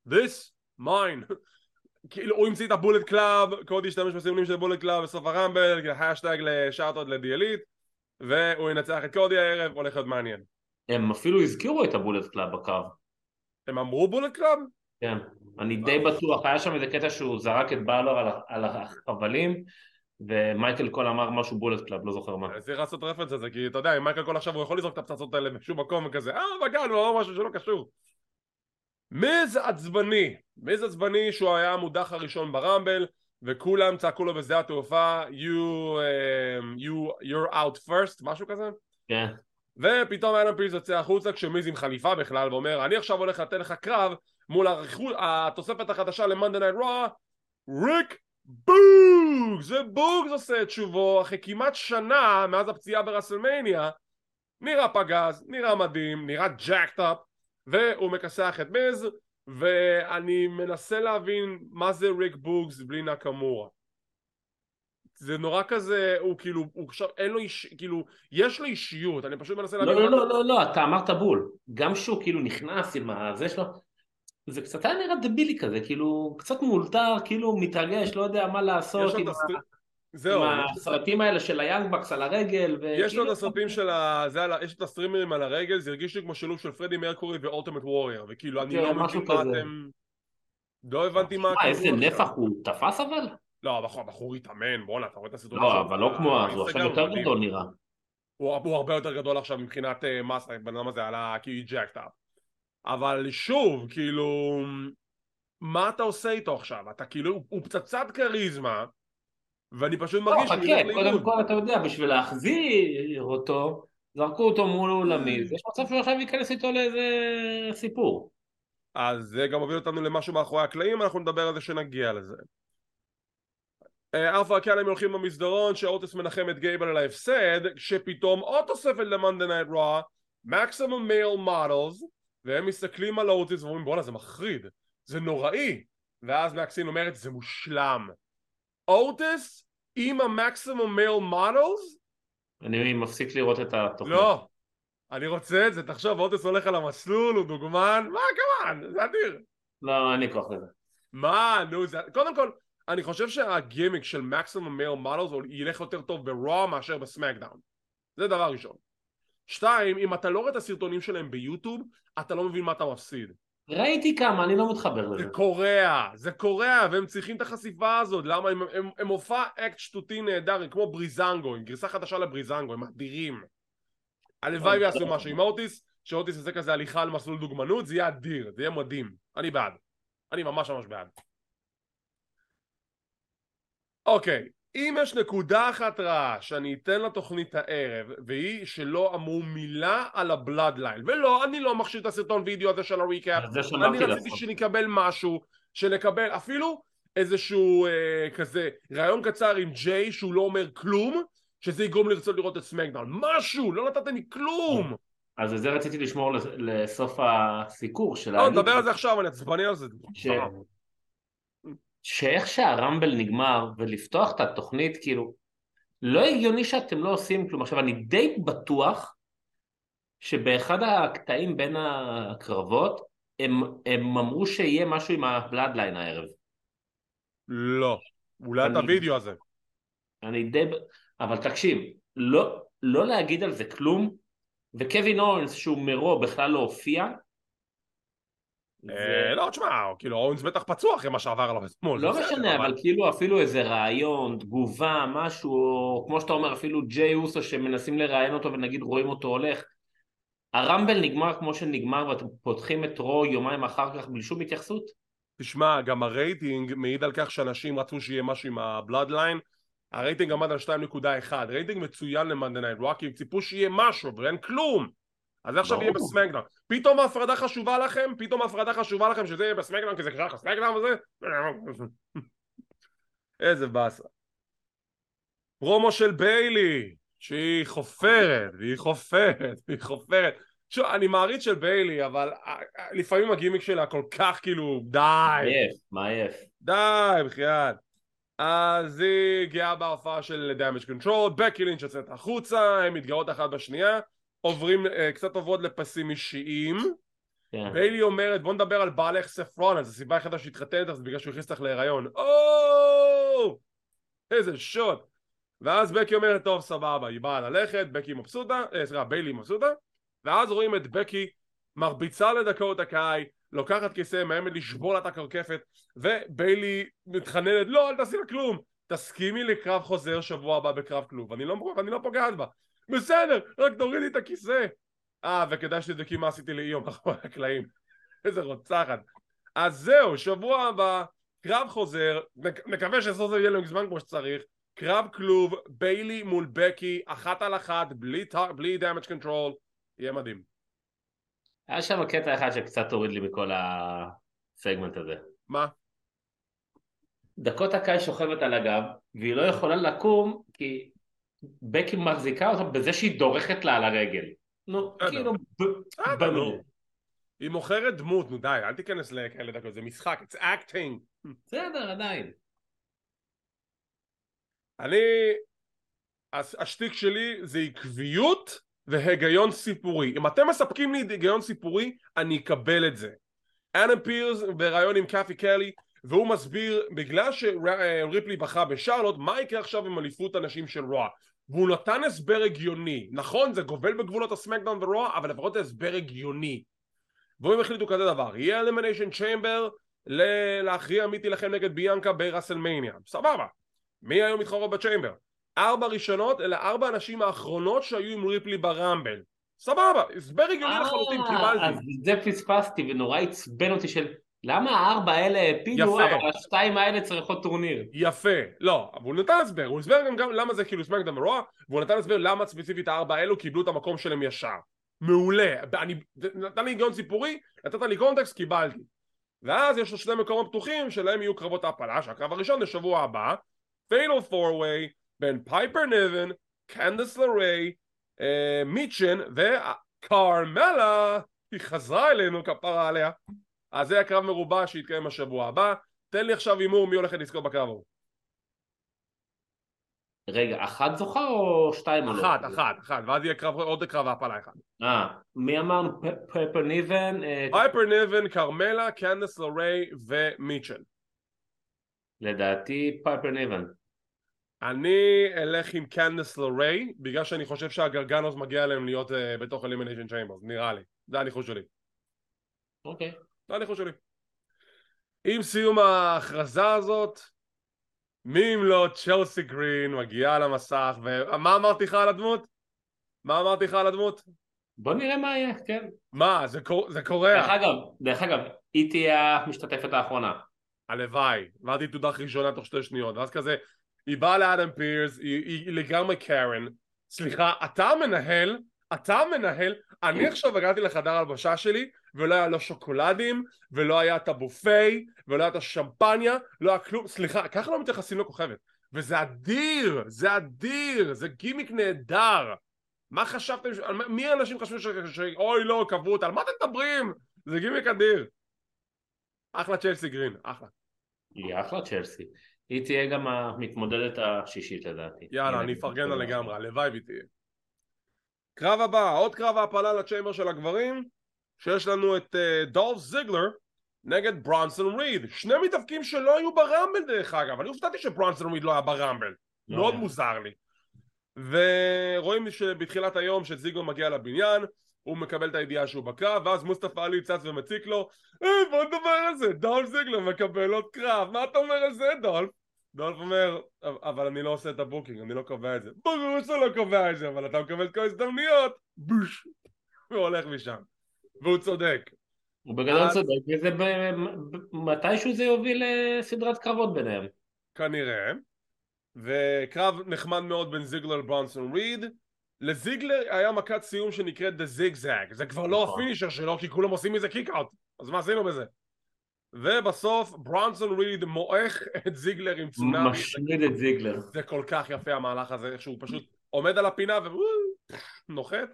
this mine. כאילו הוא המציא את הבולט קלאב, קודי השתמש בסימנים של בולט קלאב בסוף הרמבל, השטג לשארטות לדיאליט, והוא ינצח את קודי הערב, הולך להיות מעניין.
הם אפילו הזכירו את הבולט קלאב בקרב.
הם אמרו בולט קלאב?
כן. אני די בטוח, היה שם איזה קטע שהוא זרק את באלור על, החבלים, ומייקל קול אמר משהו בולט קלאב, לא זוכר מה.
צריך לעשות רפרנס לזה, כי אתה יודע, אם מייקל קול עכשיו הוא יכול לזרוק את הפצצות האלה בשום מקום וכזה, אה, בגן, הוא אמר משהו שלא קשור. מיז עצבני, מיז עצבני שהוא היה המודח הראשון ברמבל, וכולם צעקו לו בשדה התעופה, you, um, you, you're out first, משהו כזה.
כן.
ופתאום אדם פירס יוצא החוצה כשמיז עם חליפה בכלל ואומר אני עכשיו הולך לתת לך קרב מול הריחו- התוספת החדשה ל Monday Night Raw ריק בוגס ובוגס עושה את שובו אחרי כמעט שנה מאז הפציעה ברסלמניה נראה פגז, נראה מדהים, נראה jacked up והוא מכסח את מיז ואני מנסה להבין מה זה ריק בוגס בלי נקאמורה זה נורא כזה, הוא כאילו, הוא עכשיו, אין לו איש, כאילו, יש לו אישיות, אני פשוט מנסה להבין
לא, לא, לא, לא, לא, אתה אמרת בול. גם שהוא כאילו נכנס עם הזה שלו, זה קצת היה נראה דבילי כזה, כאילו, קצת מאולתר, כאילו מתרגש, לא יודע מה לעשות עם
הסט-
ה-
זהו,
עם הסרטים האלה של היאנגבקס על הרגל,
יש לו את הסרטים של ה... זה על יש את הסטרימרים על הרגל, זה הרגיש לי כמו שילוב של פרדי מרקורי ואולטימט וורייר, וכאילו אני
כן,
לא מבין מה. אתם... לא הבנתי מה...
מה, איזה. נפח הוא תפס אבל?
לא, הבחור- הבחור התאמן, בואנה, אתה רואה את הסרטון
לא, אבל לא כמו אז, הוא עכשיו יותר. גדול נראה.
הוא הוא הרבה יותר גדול עכשיו מבחינת אה, מסה, הבן אדם הזה עלה כאילו ג'קט אפ. אבל שוב, כאילו... מה אתה עושה איתו עכשיו? אתה כאילו, הוא- הוא פצצת כריזמה, ואני פשוט
לא,
מרגיש ילך
חכה, קודם
לאיבוד.
כל אתה יודע, בשביל להחזיר אותו, זרקו אותו מול אולמיז, יש מצב שהוא עכשיו ייכנס איתו לאיזה סיפור.
אז זה גם מוביל אותנו למשהו מאחורי הקלעים, אנחנו נדבר על זה שנגיע לזה. אה, Alpha Academy הולכים במסדרון שאוטיס מנחם את גייבל על ההפסד, כשפתאום עוד תוספת ל Monday Night Raw, Maximum Male Models, והם מסתכלים על אוטיס ואומרים בואנה זה מחריד, זה נוראי, ואז מקסין אומרת זה מושלם. אוטיס עם ה Maximum Male Models?
אני מפסיק לראות את התוכנית.
לא. אני רוצה את זה, תחשוב, אוטיס הולך על המסלול, הוא דוגמן, מה כמובן, זה אדיר.
לא, אין לי כוח לזה.
מה, נו, זה... קודם כל, אני חושב שהגימיק של Maximum Male Models ילך יותר טוב ברוע מאשר בסמאקדאון. זה דבר ראשון. שתיים, אם אתה לא רואה את הסרטונים שלהם ביוטיוב, אתה לא מבין מה אתה מפסיד.
ראיתי כמה, אני לא מתחבר
זה
לזה.
קורע, זה קורע, והם צריכים את החשיפה הזאת. למה? הם, הם, הם מופע אקט שטותי נהדר, הם כמו בריזנגו, עם גרסה חדשה לבריזנגו, הם אדירים. הלוואי
טוב,
ויעשו. משהו עם אוטיס, שאוטיס יעשה כזה הליכה על מסלול דוגמנות, זה יהיה אדיר, זה יהיה מדהים. אני בעד. אני ממש ממש בעד. אוקיי, אם יש נקודה אחת רעה שאני אתן לתוכנית הערב, והיא שלא אמרו מילה על הבלאדליין, ולא, אני לא מכשיר את הסרטון וידאו הזה של ה recap,
זה
אני רציתי. שנקבל משהו, שנקבל אפילו איזשהו אה, כזה רעיון קצר עם ג'יי שהוא לא אומר כלום, שזה יגרום לרצות לראות את סמקדאון, משהו, לא נתתם לי כלום,
אז את זה רציתי לשמור לס- לסוף הסיקור של
לא,
להגיד
נדבר על זה עכשיו, אני עצבני על זה.
שאיך שהרמבל נגמר ולפתוח את התוכנית כאילו לא הגיוני שאתם לא עושים כלום עכשיו אני די בטוח שבאחד הקטעים בין הקרבות הם, הם אמרו שיהיה משהו עם הבלאדליין הערב
לא. אולי את
אני-
הוידאו הזה.
אני די... אבל תקשיב, לא, לא להגיד על זה כלום, וקווין אורנס שהוא מרו בכלל לא הופיע,
לא, תשמע, כאילו אורנס בטח פצוע אחרי מה שעבר עליו אתמול.
לא משנה, אבל כאילו אפילו איזה רעיון, תגובה, משהו, כמו שאתה אומר, אפילו ג'יי אוסו שמנסים לראיין אותו ונגיד רואים אותו הולך. הרמבל נגמר כמו שנגמר ואתם פותחים את רו יומיים אחר כך בלי שום התייחסות?
תשמע, גם הרייטינג מעיד על כך שאנשים רצו שיהיה משהו עם הבלאדליין. הרייטינג עמד על 2.1, רייטינג מצוין כי הם ציפו שיהיה משהו, ואין כלום. אז עכשיו
ברור.
יהיה בסמקדאון. פתאום ההפרדה חשובה לכם? פתאום ההפרדה חשובה לכם שזה יהיה בסמקדאון כי זה קשור לך סמקדאון וזה? איזה באסה. פרומו של ביילי, שהיא חופרת, והיא חופרת, והיא חופרת. שוב, אני מעריץ של ביילי, אבל אה, אה, לפעמים הגימיק שלה כל כך כאילו, די.
עייף, מה עייף?
די, בחייאת. אז היא גאה בהופעה של Damage CTRL, בקי לינץ' יוצאת החוצה, הן מתגאות אחת בשנייה, עוברים, אה, קצת עוברות לפסים אישיים.
כן.
ביילי אומרת, בוא נדבר על בעלך ספרון, אז הסיבה היחידה שהתחתנת אז בגלל שהוא הכניס אותך להיריון. או! איזה שוט. ואז בקי אומרת, טוב, סבבה, היא באה ללכת, בקי מבסוטה, אה, סליחה, ביילי מבסוטה, ואז רואים את בקי מרביצה לדקות הקאי, לוקחת כיסא, מאיימת לשבור לה את הקרקפת, וביילי מתחננת, לא, אל תעשי לה כלום, תסכימי לקרב חוזר שבוע הבא בקרב כלוב, אני לא, אני לא פוגעת בה. בסדר, רק תורידי את הכיסא. אה, וכדאי שתבדקי מה עשיתי לאיום מאחורי הקלעים. איזה רוצחת. אז זהו, שבוע הבא, קרב חוזר, נקווה שסוף זה יהיה להם זמן כמו שצריך, קרב כלוב, ביילי מול בקי, אחת על אחת, בלי, בלי damage control, יהיה מדהים.
היה שם קטע אחד שקצת הוריד לי מכל הסגמנט הזה.
מה?
דקות הקאי שוכבת על הגב, והיא לא יכולה לקום כי בקי מחזיקה אותה בזה שהיא דורכת לה על הרגל. נו,
בסדר.
כאילו, ב-
בסדר,
במה?
נו. היא מוכרת דמות, נו די, אל תיכנס לכאלה דקות, זה משחק, it's acting.
בסדר, עדיין.
אני... השטיק שלי זה עקביות והיגיון סיפורי. אם אתם מספקים לי היגיון סיפורי, אני אקבל את זה. אדם פירס בריאיון עם קאתי קלי, והוא מסביר, בגלל שריפלי בחרה בשרלוט, מה יקרה עכשיו עם אליפות הנשים של רוע? והוא נתן הסבר הגיוני. נכון, זה גובל בגבולות הסמקדאון ורוע, אבל לפחות זה הסבר הגיוני. והם החליטו כזה דבר, יהיה Elimination Chamber להכריע מי תילחם נגד ביאנקה ברסלמניה. סבבה. מי היום מתחרות בצ'יימבר? ארבע ראשונות אלה ארבע הנשים האחרונות שהיו עם ריפלי ברמבל. סבבה, הסבר הגיוני לחלוטין,
אה,
קיבלתי.
אז זה פספסתי ונורא עצבן אותי של למה הארבע האלה העפילו,
יפה.
אבל השתיים האלה צריכות טורניר.
יפה, לא, אבל הוא נתן הסבר, הוא הסבר גם, גם למה זה כאילו סמקדאם ורוע, והוא נתן הסבר למה ספציפית הארבע האלו קיבלו את המקום שלהם ישר. מעולה, אני, נתן לי היגיון סיפורי, נתת לי קונטקסט, קיבלתי. ואז יש לו שני מקומות פתוחים שלהם יהיו קרבות העפלה, שהקרב הראשון זה שבוע הבא, Fatal 4-Way בין פייפר ניבן, קנדס לריי, מיצ'ן וכרמלה, היא חזרה אלינו כפרה עליה. אז זה הקרב מרובע שיתקיים השבוע הבא. תן לי עכשיו הימור מי הולכת לזכות בקרב ההוא.
רגע, אחת זוכה או שתיים עולות?
אחת, אחת, אחת, ואז יהיה קרב, עוד קרב העפלה אחד.
אה, מי אמרנו? פ- פייפר ניבן? אה,
פייפר ניבן, כרמלה, קנדס לריי ומיצ'ן.
לדעתי פייפר ניבן.
אני אלך עם קנדס לריי, בגלל שאני חושב שהגרגאנוס מגיע להם להיות uh, בתוך Elimination Chambers, נראה לי. זה הניחוש שלי.
אוקיי.
הניחוש שלי. עם סיום ההכרזה הזאת, מי אם לא צ'לסי גרין מגיעה למסך, ומה אמרתי לך על הדמות? מה אמרתי לך על הדמות?
בוא נראה מה יהיה, כן.
מה, זה, קור... זה
דרך
קורע.
אגב, דרך אגב, היא תהיה המשתתפת האחרונה.
הלוואי. היא תודח ראשונה תוך שתי שניות. ואז כזה, היא באה לאדם פירס, היא, היא, היא לגמרי קרן. סליחה, אתה המנהל, אתה המנהל, אני עכשיו הגעתי לחדר הלבשה שלי, ולא היה לא שוקולדים, ולא היה את הבופיי, ולא היה את השמפניה, לא היה כלום, סליחה, ככה לא מתייחסים לכוכבת. וזה אדיר, זה אדיר, זה גימיק נהדר. מה חשבתם, ש... מי האנשים חשבו ש... ש... אוי לא, קבעו אותה, על מה אתם מדברים? זה גימיק אדיר. אחלה צ'לסי גרין, אחלה.
היא אחלה צ'לסי. היא תהיה גם המתמודדת השישית לדעתי.
יאללה, אני אפרגן לה לגמרי, הלוואי והיא תהיה. קרב הבא, עוד קרב ההפלה לצ'יימבר של הגברים, שיש לנו את דולף uh, זיגלר נגד ברונסון ריד. שני מתאבקים שלא היו ברמבל דרך אגב, אני הופתעתי שברונסון ריד לא היה ברמבל. לא מאוד. מוזר לי. ורואים שבתחילת היום שזיגלר מגיע לבניין, הוא מקבל את הידיעה שהוא בקרב, ואז מוסטפא עלי צץ ומציק לו, אה, בוא נדבר על זה, דולף זיגלר מקבל עוד קרב, מה אתה אומר על זה דולף? דולף אומר, אבל אני לא עושה את ה booking, אני לא קובע את זה. ברור שאתה לא קובע את זה, אבל אתה מקבל את כל ההזדמנויות, בוש, והוא הולך משם. והוא צודק.
הוא בגדול צודק, וזה מתישהו זה יוביל לסדרת קרבות ביניהם.
כנראה. וקרב נחמד מאוד בין זיגלר לברונסון ריד. לזיגלר היה מכת סיום שנקראת The Zigzag, זה כבר לא נכון. הפינישר שלו כי כולם עושים מזה קיק אאוט, אז מה עשינו בזה? ובסוף ברונסון ריד מועך את זיגלר עם צונאמי
משמיד את זיגלר
זה כל כך יפה המהלך הזה, איך שהוא פשוט עומד על הפינה ונוחת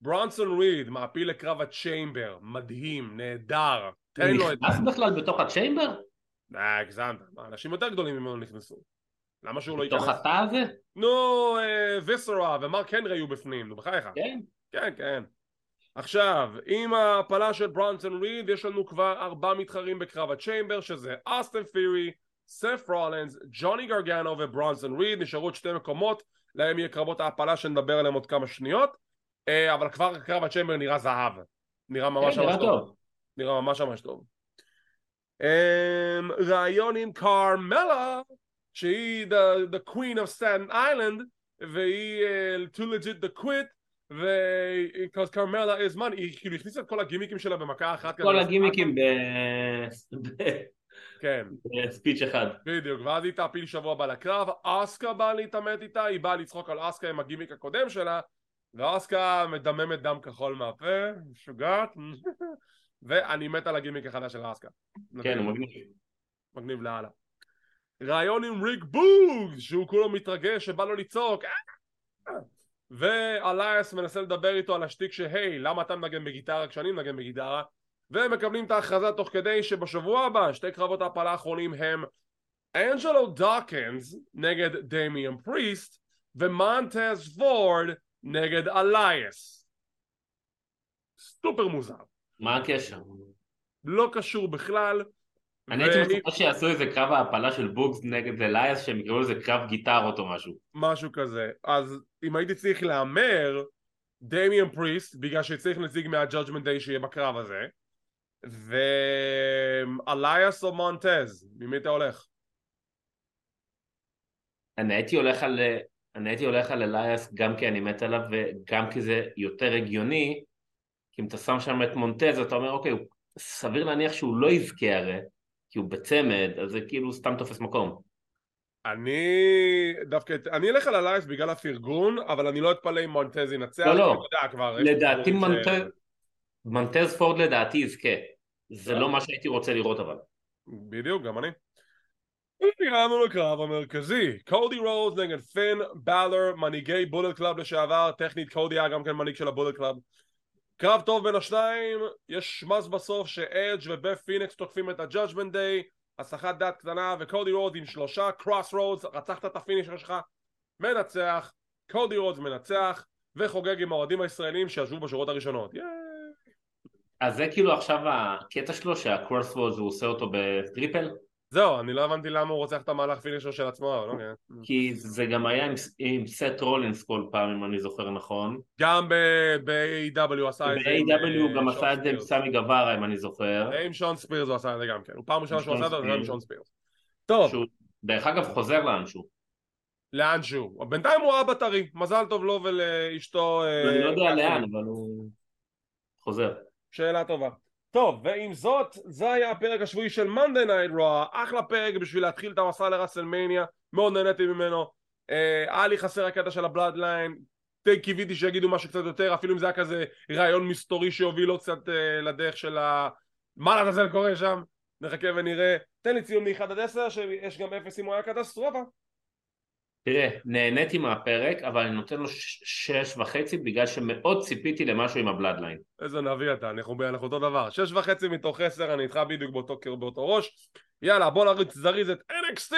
ברונסון ריד מעפיל לקרב הצ'יימבר, מדהים, נהדר
תן לו את זה. נכנס בכלל בתוך הצ'יימבר?
אה, הגזמת, אנשים יותר גדולים ממנו נכנסו למה שהוא לא ייכנס?
בתוך התא הזה?
נו, אה, ויסרה ומרק הנרי היו בפנים, נו בחייך.
כן?
כן, כן. עכשיו, עם ההפלה של ברונסון ריד יש לנו כבר ארבעה מתחרים בקרב הצ'יימבר שזה אסטן פירי, סף רולנס, ג'וני גרגנו וברונסון ריד נשארו עוד שתי מקומות להם יהיה קרבות ההפלה שנדבר עליהם עוד כמה שניות אבל כבר קרב הצ'יימבר נראה זהב נראה ממש
כן, ממש טוב.
נראה ממש ממש טוב um, ראיון עם קרמלה שהיא the, the queen of Staten Island והיא uh, too legit the quit ו... קרמלה is money, היא כאילו הכניסה את כל הגימיקים שלה במכה אחת
כל הגימיקים ב...
כן.
בספיץ' אחד.
בדיוק, ואז היא תעפיל שבוע הבא לקרב, אסקה באה להתעמת איתה, היא באה לצחוק על אסקה עם הגימיק הקודם שלה, ואסקה מדממת דם כחול מהפה, משוגעת, ואני מת על הגימיק החדש של אסקה.
כן, הוא מגניב.
מגניב לאללה. ראיון עם ריק בוגס, שהוא כולו מתרגש שבא לו לצעוק, ואלייס מנסה לדבר איתו על השטיק שהי למה אתה מנגן בגיטרה כשאני מנגן בגיטרה והם מקבלים את ההכרזה תוך כדי שבשבוע הבא שתי קרבות ההעפלה האחרונים הם אנג'לו דוקנס נגד דמיאן פריסט ומונטז פורד נגד אלייס סופר מוזר
מה הקשר?
לא קשור בכלל
אני הייתי מצפה שיעשו איזה קרב העפלה של בוקס נגד אלייס שהם יקראו לזה קרב גיטרות או משהו
משהו כזה אז אם הייתי צריך להמר דמיאן פריסט בגלל שצריך נציג מהג'אג'מנט דיי שיהיה בקרב הזה ואלייס או מונטז ממי אתה הולך?
אני הייתי הולך על אני הייתי הולך על אלייס גם כי אני מת עליו וגם כי זה יותר הגיוני כי אם אתה שם שם את מונטז אתה אומר אוקיי סביר להניח שהוא לא יזכה הרי כי הוא בצמד, אז זה כאילו סתם תופס מקום.
אני דווקא, אני אלך על אלייס בגלל הפרגון, אבל אני לא אתפלא אם מונטז ינצח.
לא, לא, כבר, לדעתי מונטז, מונטז פורד לדעתי יזכה. זה לא מה שהייתי רוצה לראות אבל.
בדיוק, גם אני. הגענו לקרב המרכזי, קודי רודס נגד פין באלור, מנהיגי בולט קלאב לשעבר, טכנית קודי היה גם כן מנהיג של הבולט קלאב. קרב טוב בין השניים, יש schmoz בסוף שאדג' ובת' פיניקס תוקפים את הג'אג'מנט דיי, הסחת דעת קטנה וקודי רודס עם שלושה קרוס רודס, רצחת את ה finisher שלך, מנצח, קודי רודס מנצח וחוגג עם האוהדים הישראלים שישבו בשורות הראשונות.
אז זה כאילו עכשיו הקטע שלו שהקרוס רודס הוא עושה אותו ב triple?
זהו, אני לא הבנתי למה הוא רוצח את המהלך finisher של עצמו, אבל אוקיי.
כי זה גם היה עם, עם סט רולינס כל פעם, אם אני זוכר נכון.
גם ב-AEW עשה את זה.
ב-AEW הוא גם עשה את זה עם סמי גווארה, אם אני זוכר.
עם שון ספירס הוא עשה את זה גם כן. הוא פעם ראשונה שהוא עשה את זה, זה עם שון ספירס. טוב.
דרך אגב, חוזר לאנשהו.
לאנשהו. בינתיים הוא אבא טרי, מזל טוב לו ולאשתו.
אני לא יודע אה, לאן, אבל הוא חוזר.
שאלה טובה. טוב, ועם זאת, זה היה הפרק השבועי של Monday Night Raw, אחלה פרק בשביל להתחיל את המסע לרסלמניה, מאוד נהניתי ממנו. אה, היה לי חסר הקטע של הבלאדליין, די קיוויתי שיגידו משהו קצת יותר, אפילו אם זה היה כזה רעיון מסתורי שיוביל לו קצת uh, לדרך של ה... מה לעזאזל קורה שם? נחכה ונראה. תן לי ציון מ-1 עד 10, שיש גם 0 אם הוא היה קטסטרופה.
תראה, נהניתי מהפרק, אבל אני נותן לו שש וחצי בגלל שמאוד ציפיתי למשהו עם הבלאדליין.
איזה נביא אתה, אנחנו, אנחנו אותו דבר. שש וחצי מתוך עשר, אני איתך בדיוק באותו, באותו ראש. יאללה, בוא נריץ זריז את NXT!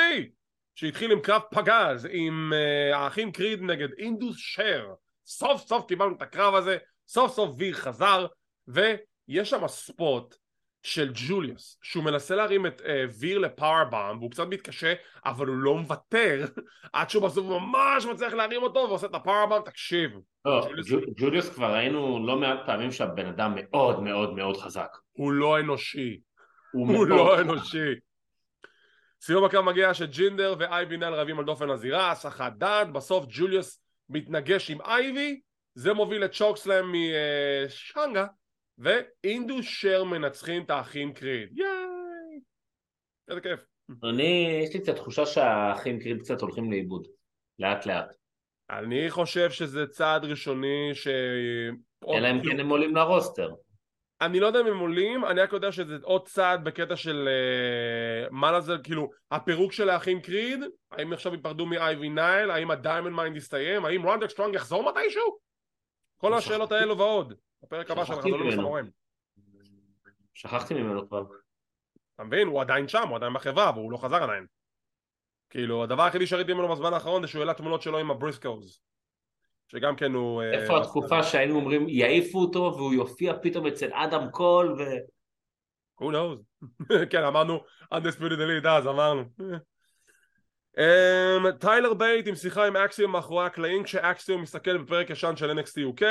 שהתחיל עם קרב פגז, עם uh, האחים קריד נגד אינדוס שר. סוף סוף קיבלנו את הקרב הזה, סוף סוף ויר חזר, ויש שם ספוט של ג'וליוס, שהוא מנסה להרים את uh, ויר לפאורבאם, והוא קצת מתקשה, אבל הוא לא מוותר, עד שהוא בסוף ממש מצליח להרים אותו, ועושה את הפאורבאם, תקשיב.
לא,
ג'וליוס-
ג'ו- ג'וליוס כבר ראינו לא מעט פעמים שהבן אדם מאוד מאוד מאוד חזק.
הוא לא אנושי.
הוא
הוא לא. אנושי. סיום הקרב מגיע שג'ינדר ואייבי נל רבים על דופן הזירה, הסחת דעת, בסוף ג'וליוס מתנגש עם אייבי, זה מוביל לצ'וקסלאם משאנגה, ואינדו שר מנצחים את האחים קריד. ייי! איזה כיף.
אני, יש לי קצת תחושה שהאחים קריד קצת הולכים לאיבוד. לאט לאט.
אני חושב שזה צעד ראשוני ש...
אלא אם כן הם עולים לרוסטר.
אני לא יודע אם הם עולים, אני רק יודע שזה עוד צעד בקטע של uh, מה לזה, כאילו, הפירוק של האחים קריד, האם עכשיו ייפרדו מאייבי נייל, האם הדיימונד מיין יסתיים, האם רודריק סטרונג יחזור מתישהו? כל השאלות. האלו ועוד. בפרק הבא החזון
ממנו.
לסמוראים.
שכחתי ממנו כבר.
אתה מבין? הוא עדיין שם, הוא עדיין בחברה, והוא לא חזר עדיין. כאילו, הדבר היחידי שראיתי ממנו בזמן האחרון זה שהוא העלה תמונות שלו עם הבריסקוז. שגם כן הוא... אה,
איפה התקופה שהיינו אומרים יעיפו אותו והוא יופיע פתאום אצל אדם קול ו...
who knows? כן, אמרנו undisputed elite אז, אמרנו. Um, טיילר בייט עם שיחה עם אקסיום מאחורי הקלעים כשאקסיום מסתכל בפרק ישן של NXT UK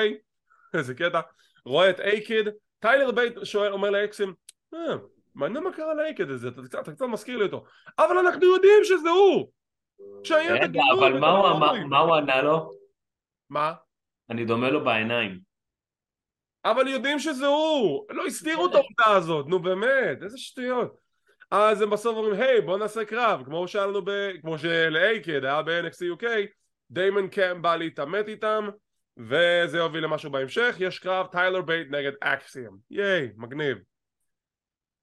איזה קטע. רואה את אייקיד טיילר בייט שואל אומר לאקסיום אה, מעניין מה קרה לאייקיד הזה אתה קצת, אתה קצת מזכיר לי אותו. אבל אנחנו יודעים שזה הוא!
רגע, אבל מה הוא ענה לו?
מה?
אני דומה לו בעיניים.
אבל יודעים שזה הוא! לא הסתירו את העובדה הזאת! נו באמת איזה שטויות! אז הם בסוף אומרים היי בוא נעשה קרב. כמו שהיה לנו ב... כמו שלאייקד היה ב-NXT UK דיימון קמפ בא להתעמת איתם וזה יוביל למשהו בהמשך. יש קרב טיילר בייט נגד אקסיום. ייי מגניב.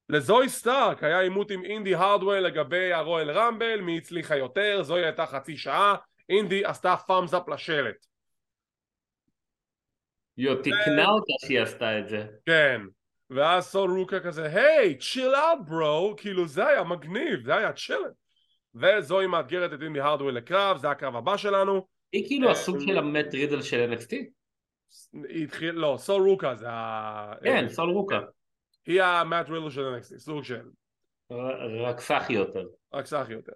לזוי סטארק היה עימות עם אינדי הרדוול לגבי הרואל רמבל מי הצליחה יותר זוי הייתה חצי שעה. אינדי עשתה thumbs up לשלט.
יו, תיקנה אותה שהיא עשתה את זה.
כן, ואז סול רוקה כזה, היי, chill out bro, כאילו זה היה מגניב, זה היה chilling. וזואי מאתגרת את אינדי הרדוול לקרב, זה הקרב הבא שלנו.
היא כאילו
אה,
הסוג של המט רידל של NXT.
התחיל, לא, סול רוקה זה ה...
כן, סול רוקה.
היא המאט רידל של NXT, סוג של,
רק סאחי יותר.
רק סחי יותר.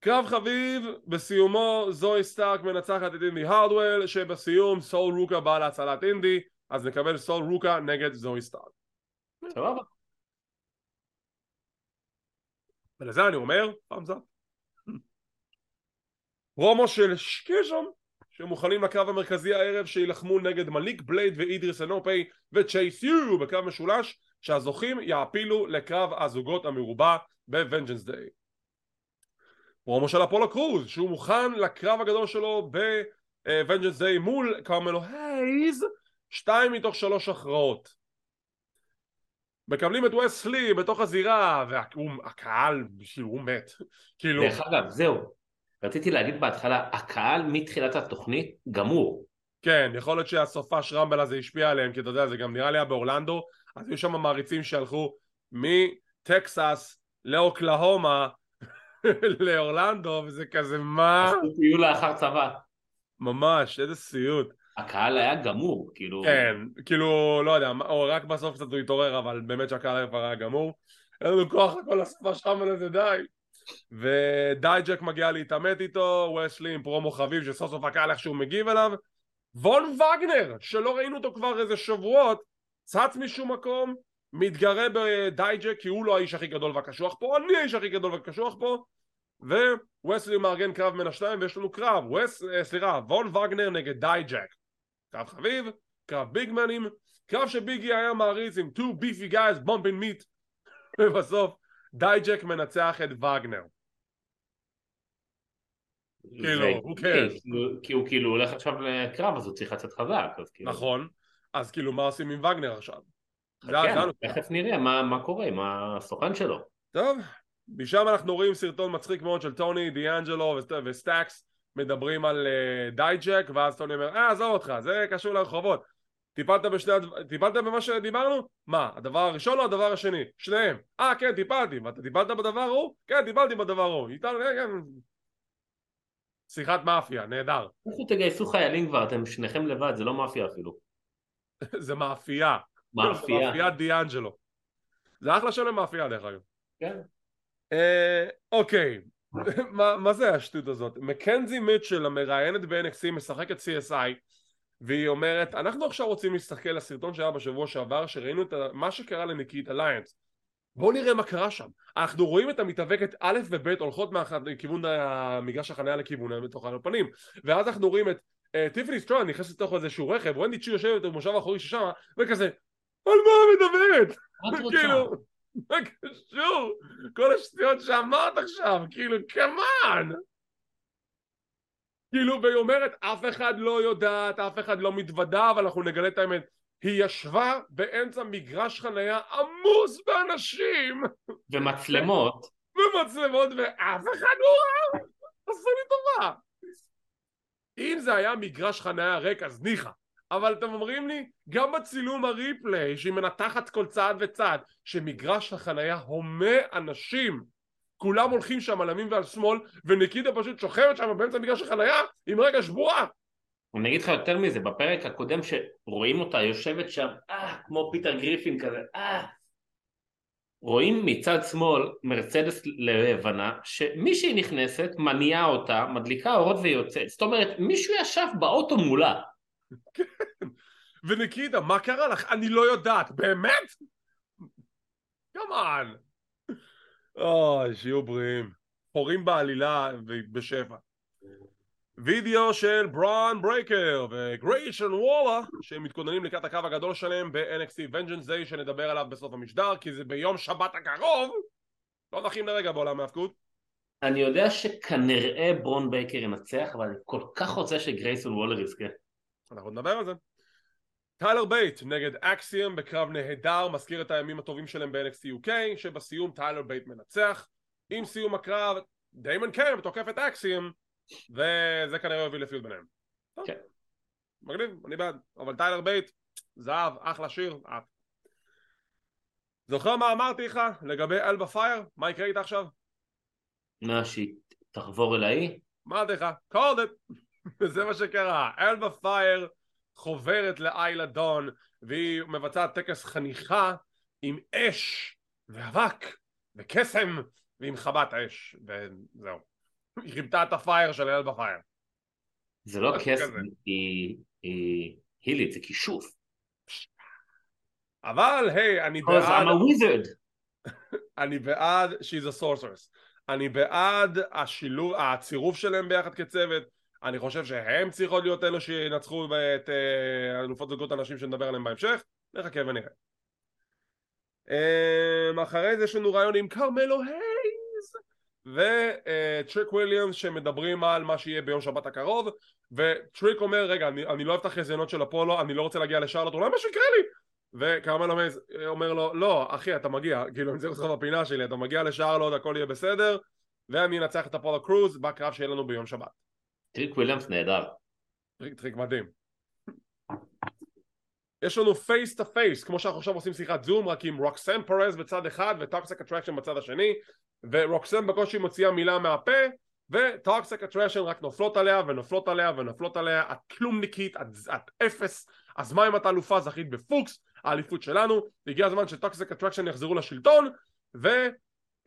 קרב חביב, בסיומו זואי סטארק מנצחת את אינדי הרדוול, שבסיום סול רוקה בא להצלת אינדי, אז נקבל סול רוקה נגד זואי סטארק.
סבבה.
ולזה אני אומר, thumbs up. promo של סקיזם שמוכנים לקרב המרכזי הערב שיילחמו נגד מליק בלייד ואידריס אנופי וצ'ייס יו בקרב משולש שהזוכים יעפילו לקרב הזוגות המרובע בוונג'נס דיי. פרומו של אפולו קרוז שהוא מוכן לקרב הגדול שלו בוונג'נס דיי מול קרמלו הייז שתיים מתוך שלוש הכרעות מקבלים את וסלי בתוך הזירה והקהל כאילו הוא מת כאילו
דרך אגב, זהו. רציתי להגיד בהתחלה, הקהל מתחילת התוכנית גמור.
כן יכול להיות שהסופש רמבל הזה השפיע עליהם כי אתה יודע זה גם נראה לי היה באורלנדו אז היו שם מעריצים שהלכו מטקסס לאוקלהומה לאורלנדו וזה כזה מה?
פשוט יהיו לאחר צבא.
ממש איזה סיוט.
הקהל היה גמור, כאילו...
כן כאילו לא יודע או רק בסוף קצת הוא התעורר אבל באמת שהקהל כבר היה גמור. אין לנו כוח לכל הסופש רמבל הזה די ודייג'ק מגיע להתעמת איתו, וסלי עם פרומו חביב שסוף סוף הקהל איכשהו מגיב אליו. וון וגנר, שלא ראינו אותו כבר איזה שבועות, צץ משום מקום, מתגרה בדייג'ק כי הוא לא האיש הכי גדול והקשוח פה, אני האיש הכי גדול והקשוח פה וווס לי מארגן קרב בין השניים ויש לנו קרב, ווס, אה, סליחה, וון וגנר נגד דייג'ק. קרב חביב, קרב big men ים, קרב שביגי היה מעריץ עם two beefy guys bumping meat ובסוף דייג'ק מנצח את וגנר כאילו,
ו-
who cares?
כי- הוא כאילו הולך עכשיו לקרב, אז הוא צריך לצאת חזק, כאילו...
נכון אז כאילו מה עושים עם וגנר עכשיו?
כן. תכף נראה מה קורה עם הסוכן שלו.
טוב, משם אנחנו רואים סרטון מצחיק מאוד של טוני, דיאנג'לו וסט- וסטאקס מדברים על uh, דייג'ק, ואז טוני אומר, אה, עזוב אותך, זה קשור לרחובות. טיפלת בשני. טיפלת במה שדיברנו? מה, הדבר הראשון או הדבר השני? שניהם. אה, כן, טיפלתי. ואתה טיפלת בדבר ההוא? כן, טיפלתי בדבר ההוא. איתנו, כן, כן. שיחת מאפיה, נהדר.
לכו תגייסו חיילים כבר, אתם שניכם לבד, זה לא מאפיה אפילו.
זה מאפייה.
מאפייה.
זה מאפיית דיאנג'לו. זה אחלה שם למאפייה דרך אגב.
כן.
אה, אוקיי, מה זה השטות הזאת? מקנזי מיטשל המראיינת ב-NXC משחקת CSI והיא אומרת אנחנו עכשיו רוצים להסתכל על הסרטון שהיה בשבוע שעבר שראינו את מה שקרה לניקית אליינס בואו נראה מה קרה שם אנחנו רואים את המתאבקת א' וב' הולכות מכיוון מגרש החניה לכיוון בתוך הפנים ואז אנחנו רואים את uh, טיפני סטרון נכנסת לתוך איזשהו רכב ונדי צ'י יושבת במושב האחורי ששם וכזה על מה מדברת?
את רוצה?
כאילו מה קשור? כל השטויות שאמרת עכשיו, כאילו, כמובן! כאילו, והיא אומרת, אף אחד לא יודעת, אף אחד לא מתוודה, אבל אנחנו נגלה את האמת. היא ישבה באמצע מגרש חנייה עמוס באנשים!
ומצלמות.
ומצלמות, ואף אחד לא ראה! עשו לי טובה! אם זה היה מגרש חנייה ריק, אז ניחא. אבל אתם אומרים לי, גם בצילום הריפליי, שהיא מנתחת כל צעד וצעד, שמגרש החנייה הומה אנשים, כולם הולכים שם על ימין ועל שמאל, וניקידה פשוט שוכבת שם באמצע מגרש החנייה עם רגע שבועה.
אני אגיד לך יותר מזה, בפרק הקודם שרואים אותה יושבת שם, אה, כמו פיטר גריפין כזה, אה, רואים מצד שמאל מרצדס לבנה שמישהי נכנסת, מניעה אותה, מדליקה אורות ויוצאת. זאת אומרת, מישהו ישב באוטו מולה.
כן. וניקיטה, מה קרה לך? אני לא יודעת, באמת? כמובן. אוי, שיהיו בריאים. חורים בעלילה ובשפע. וידאו של ברון ברייקר וגרייסון וולר שהם מתכוננים לקראת הקרב הגדול שלהם ב-NXT Vengeance Day שנדבר עליו בסוף המשדר כי זה ביום שבת הקרוב לא נחים לרגע בעולם ההפקות
אני יודע שכנראה ברון ברייקר ינצח אבל אני כל כך רוצה שגרייסון וולר יזכה
אנחנו נדבר על זה. טיילר בייט נגד אקסיום בקרב נהדר, מזכיר את הימים הטובים שלהם ב-NXT UK, שבסיום טיילר בייט מנצח. עם סיום הקרב, דיימון קמפ תוקף את אקסיום, וזה כנראה יוביל ל feud ביניהם.
כן.
מגניב, אני בעד. אבל טיילר בייט, זהב, אחלה שיר, אהב. זוכר מה אמרתי לך לגבי אלבה פייר? מה יקרה איתה עכשיו?
מה, שהיא תחבור אליי?
אמרתי לך, called it. וזה מה שקרה, אלבה פייר חוברת לאיילה דון והיא מבצעת טקס חניכה עם אש ואבק וקסם ועם חבת אש וזהו היא כיבתה את ה fire של אלבה פייר
זה לא קסם, היא, הילית, זה כישוף
אבל היי, אני
בעד... I'm a wizard.
אני בעד she's a sorceress. אני בעד השילוב, הצירוף שלהם ביחד כצוות. אני חושב שהם צריכות להיות אלו שינצחו את אה, אלופות זוגות הנשים שנדבר עליהם בהמשך. נחכה ונראה. אה, אחרי זה יש לנו רעיון עם קרמלו הייז וטריק וויליאמס שמדברים על מה שיהיה ביום שבת הקרוב וטריק אומר רגע אני, אני לא אוהב את החזיונות של אפולו אני לא רוצה להגיע לשרלוט אולי משהו יקרה לי? וקרמלו הייז אומר לו לא אחי אתה מגיע כאילו אני צריך אותך בפינה שלי אתה מגיע לשרלוט הכל יהיה בסדר ואני אנצח את אפולו קרוז בקרב שיהיה לנו ביום שבת
טריק וויליאמס נהדר.
טריק, טריק מדהים. יש לנו face to face, כמו שאנחנו עכשיו עושים שיחת זום, רק עם רוקסן פרז בצד אחד ו Toxic Attraction בצד השני, ורוקסן בקושי מוציאה מילה מהפה, ו Toxic Attraction רק נופלות עליה ונופלות עליה ונופלות עליה, את כלומניקית, את, את אפס, אז מה אם את אלופה זכית בפוקס, האליפות שלנו, הגיע הזמן ש Toxic Attraction יחזרו לשלטון, ו...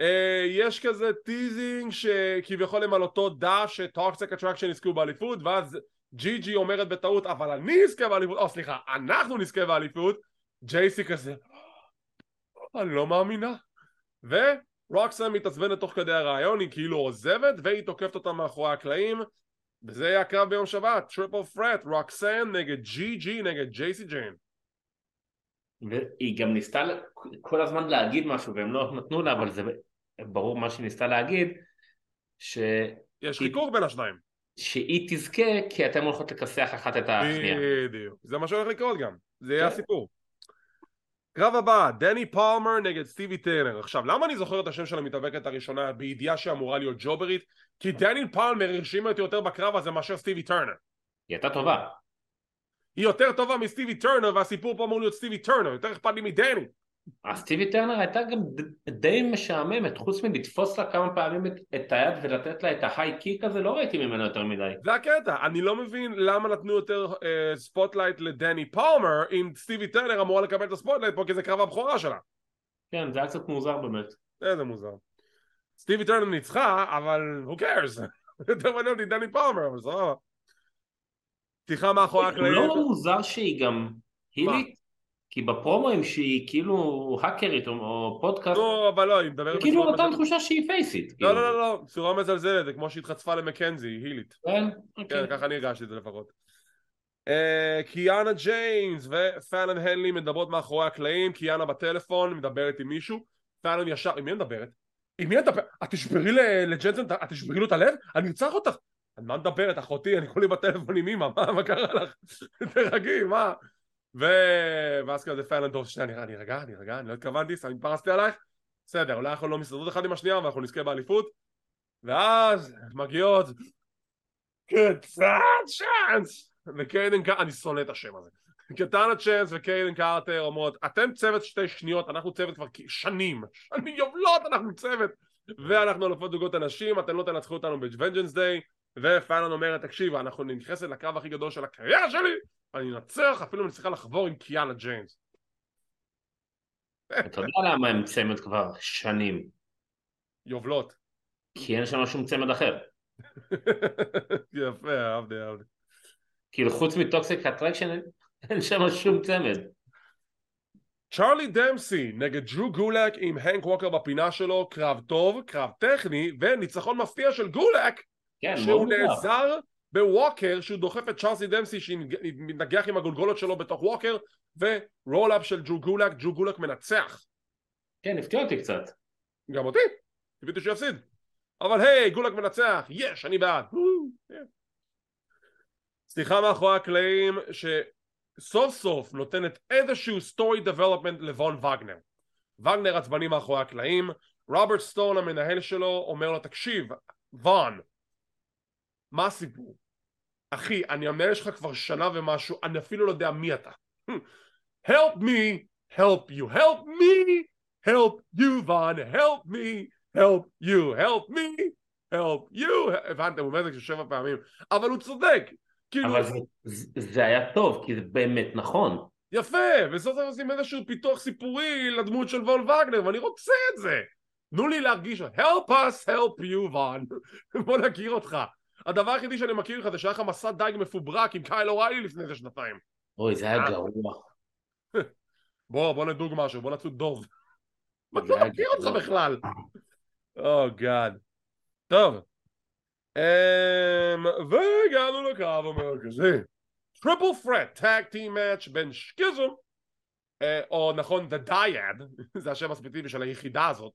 Uh, יש כזה teasing שכביכול הם על אותו דף ש Toxic Attraction יזכו באליפות ואז ג'י ג'י אומרת בטעות אבל אני אזכה באליפות, או סליחה אנחנו נזכה באליפות ג'ייסי כזה אני לא מאמינה ורוקסן מתעצבנת תוך כדי הראיון היא כאילו עוזבת והיא תוקפת אותה מאחורי הקלעים וזה יהיה הקרב ביום שבת triple threat רוקסן נגד ג'י ג'י נגד ג'ייסי ג'יין.
והיא גם ניסתה כל הזמן להגיד משהו והם לא נתנו לה אבל זה ברור מה שהיא ניסתה להגיד ש...
יש חיכוך בין השניים
שהיא תזכה כי אתם הולכות לכסח אחת את השנייה
בדיוק, זה מה שהולך לקרות גם זה יהיה
כן.
הסיפור קרב הבא, דני פלמר נגד סטיבי טרנר. עכשיו, למה אני זוכר את השם של המתאבקת הראשונה בידיעה שאמורה להיות ג'וברית? כי דני פלמר הרשימה אותי יותר בקרב הזה מאשר סטיבי טרנר.
היא הייתה טובה.
היא יותר טובה מסטיבי טרנר, והסיפור פה אמור להיות סטיבי טרנר, יותר אכפת לי מדני.
סטיבי טרנר הייתה גם די משעממת, חוץ מלתפוס לה כמה פעמים את, את היד ולתת לה את ה high kick הזה, לא ראיתי ממנו יותר מדי.
זה הקטע, אני לא מבין למה נתנו יותר אה, spotlight לדני פלמר, אם סטיבי טרנר אמורה לקבל את ה spotlight פה כי זה קרב הבכורה שלה.
כן, זה היה קצת מוזר באמת.
איזה מוזר. סטיבי טרנר ניצחה, אבל who cares? יותר מעניין אותי דני פלמר, אבל סבבה. פתיחה מאחורי הקלעים.
לא מוזר שהיא גם הילית? כי בפרומואים שהיא כאילו האקרית או פודקאסט,
לא, אבל לא, היא מדברת
כאילו נתן תחושה שהיא פייסית.
לא, לא, לא, לא, צורה מזלזלת, זה כמו שהתחצפה למקנזי, היא הילית.
כן,
כן,
אוקיי.
ככה אני הרגשתי את זה לפחות. אה, קיאנה ג'יימס ופאלן הנלי מדברות מאחורי הקלעים, קיאנה בטלפון, מדברת עם מישהו, פאלן ישר, עם מי מדברת? עם מי מדברת? את תשברי ל- לג'נסון, את תשברי לו את הלב? אני ארצח אותך! על מה מדברת אחותי? אני כולי בטלפון עם אמא, מה, מה קרה לך? תרגי, מה? ו... ואז כזה טוב, שנייה, נראה, נירגע, נירגע, אני לא התכוונתי, סתם התפרסתי עלייך, בסדר, אולי אנחנו לא מסתדרות אחד עם השנייה ואנחנו נזכה באליפות, ואז מגיעות קטן צ'אנס וקיידן קארטר, אני שונא את השם הזה. קטאנה צ'אנס וקיידן קרטר אומרות אתם צוות שתי שניות, אנחנו צוות כבר שנים, שנים יובלות אנחנו צוות. ואנחנו אלופות זוגות הנשים, אתם לא תנצחו אותנו ב Vengeance Day ופאלון אומרת תקשיב אנחנו נכנסת לקרב הכי גדול של הקריירה שלי אני אנצח אפילו אם אני צריכה לחבור עם קיאנה ג'יימס
אתה יודע למה הם צמד כבר שנים?
יובלות
כי אין שם שום צמד אחר.
יפה אהבתי אהבתי
כאילו חוץ מ Toxic Attraction אין שם שום צמד.
צ'ארלי דמסי נגד דרו גולק עם הנק ווקר בפינה שלו, קרב טוב, קרב טכני, וניצחון מפתיע של גולק
כן,
שהוא. נעזר בווקר, שהוא דוחף את צ'ארלי דמסי שמתנגח עם הגולגולות שלו בתוך ווקר, ו roll-up של דרו גולק, דרו גולק מנצח.
כן, הפתיע אותי קצת.
גם אותי, קיוויתי שיפסיד. אבל היי, גולק מנצח, יש, אני בעד. כן. סליחה מאחורי הקלעים שסוף סוף נותנת איזשהו סטורי דבלופמנט לוון וגנר. וגנר עצבני מאחורי הקלעים, רוברט סטון המנהל שלו אומר לו תקשיב, וון, מה הסיפור? אחי, אני המנהל שלך כבר שנה ומשהו, אני אפילו לא יודע מי אתה. help me, help you, help me, help you, וון, help me, help you, help me, help you, הבנתם, הוא אומר את זה כשבע פעמים, אבל הוא צודק, כאילו,
אבל זה, זה- היה טוב, כי זה באמת נכון.
יפה, וסוף סוף עושים איזשהו פיתוח סיפורי לדמות של וון וגנר, ואני רוצה את זה. תנו לי להרגיש, help us, help you, וון. בוא נכיר אותך. הדבר היחידי שאני מכיר לך זה שהיה לך מסע דייג מפוברק עם קייל אוריילי לפני איזה שנתיים.
אוי, זה היה
אה.
גרוע.
בוא, בוא נדוג משהו, בוא נצוד דוב. מה
זה
מכיר אותך. בכלל? oh god. טוב. אמ, והגענו לקרב המרכזי. triple threat, tag team match בין Schism, אה, או נכון, The Dyad, זה השם הספציפי של היחידה הזאת,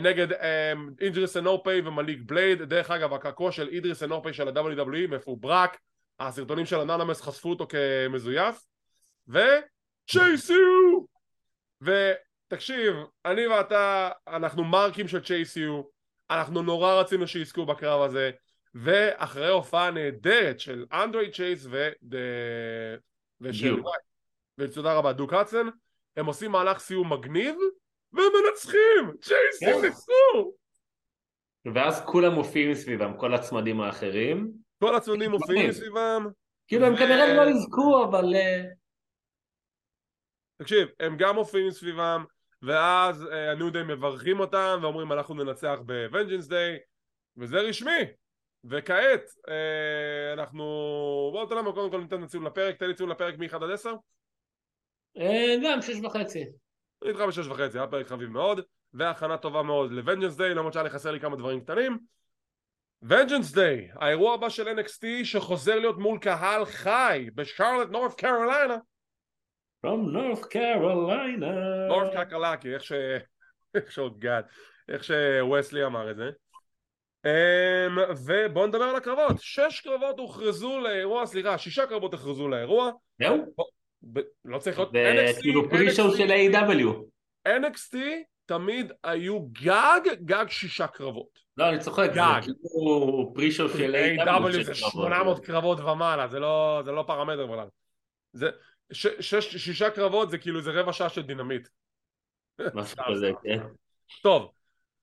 נגד אמ, אידריס אנופי ומליק בלייד. דרך אגב, הקעקוע של אידריס אנופי של ה-WWE מפוברק, הסרטונים של אנונמס חשפו אותו כמזויף, וצ'ייסיו! ותקשיב, אני ואתה, אנחנו מרקים של צ'ייסיו, אנחנו נורא רצינו שיזכו בקרב הזה, ואחרי הופעה נהדרת של אנדרי צ'ייס ו... ושל... ותודה רבה, דוק האדסון, הם עושים מהלך סיום מגניב, והם מנצחים! צ'ייסים
כן.
ניצחו!
ואז כולם מופיעים סביבם, כל הצמדים האחרים.
כל הצמדים מופיעים. סביבם,
כאילו הם כנראה לא יזכו, אבל... אה,
תקשיב, הם גם מופיעים סביבם, ואז אה, הניו דיי מברכים אותם ואומרים אנחנו ננצח בוונג'נס דיי, וזה רשמי. וכעת אה, אנחנו... בואו תן לנו קודם כל ניתן ציון לפרק, תן לי ציון לפרק מ-1 עד 10.
אה, גם שש וחצי.
איתך בשש וחצי, היה פרק חביב מאוד, והכנה טובה מאוד לוונג'נס דיי, למרות שהיה לי חסר לי כמה דברים קטנים. ונג'נס דיי, האירוע הבא של NXT שחוזר להיות מול קהל חי בשרלט נורף קרוליינה
From North Carolina.
נורף קקלקי, איך ש... איך שעוד גד, איך שווסלי אמר את זה. Um, ובואו נדבר על הקרבות. שש קרבות הוכרזו לאירוע, סליחה, שישה קרבות הוכרזו לאירוע.
זהו?
ב... לא צריך להיות...
זה כאילו pre-show של AEW.
NXT תמיד היו גג, גג שישה קרבות.
לא, אני צוחק,
גג.
זה כאילו pre-show של
AEW. זה
של
800 קרבות ומעלה, זה לא, זה לא פרמטר בכלל. זה... ש, שש, שישה קרבות זה כאילו זה רבע שעה של Dynamite.
משהו כזה, כן.
טוב,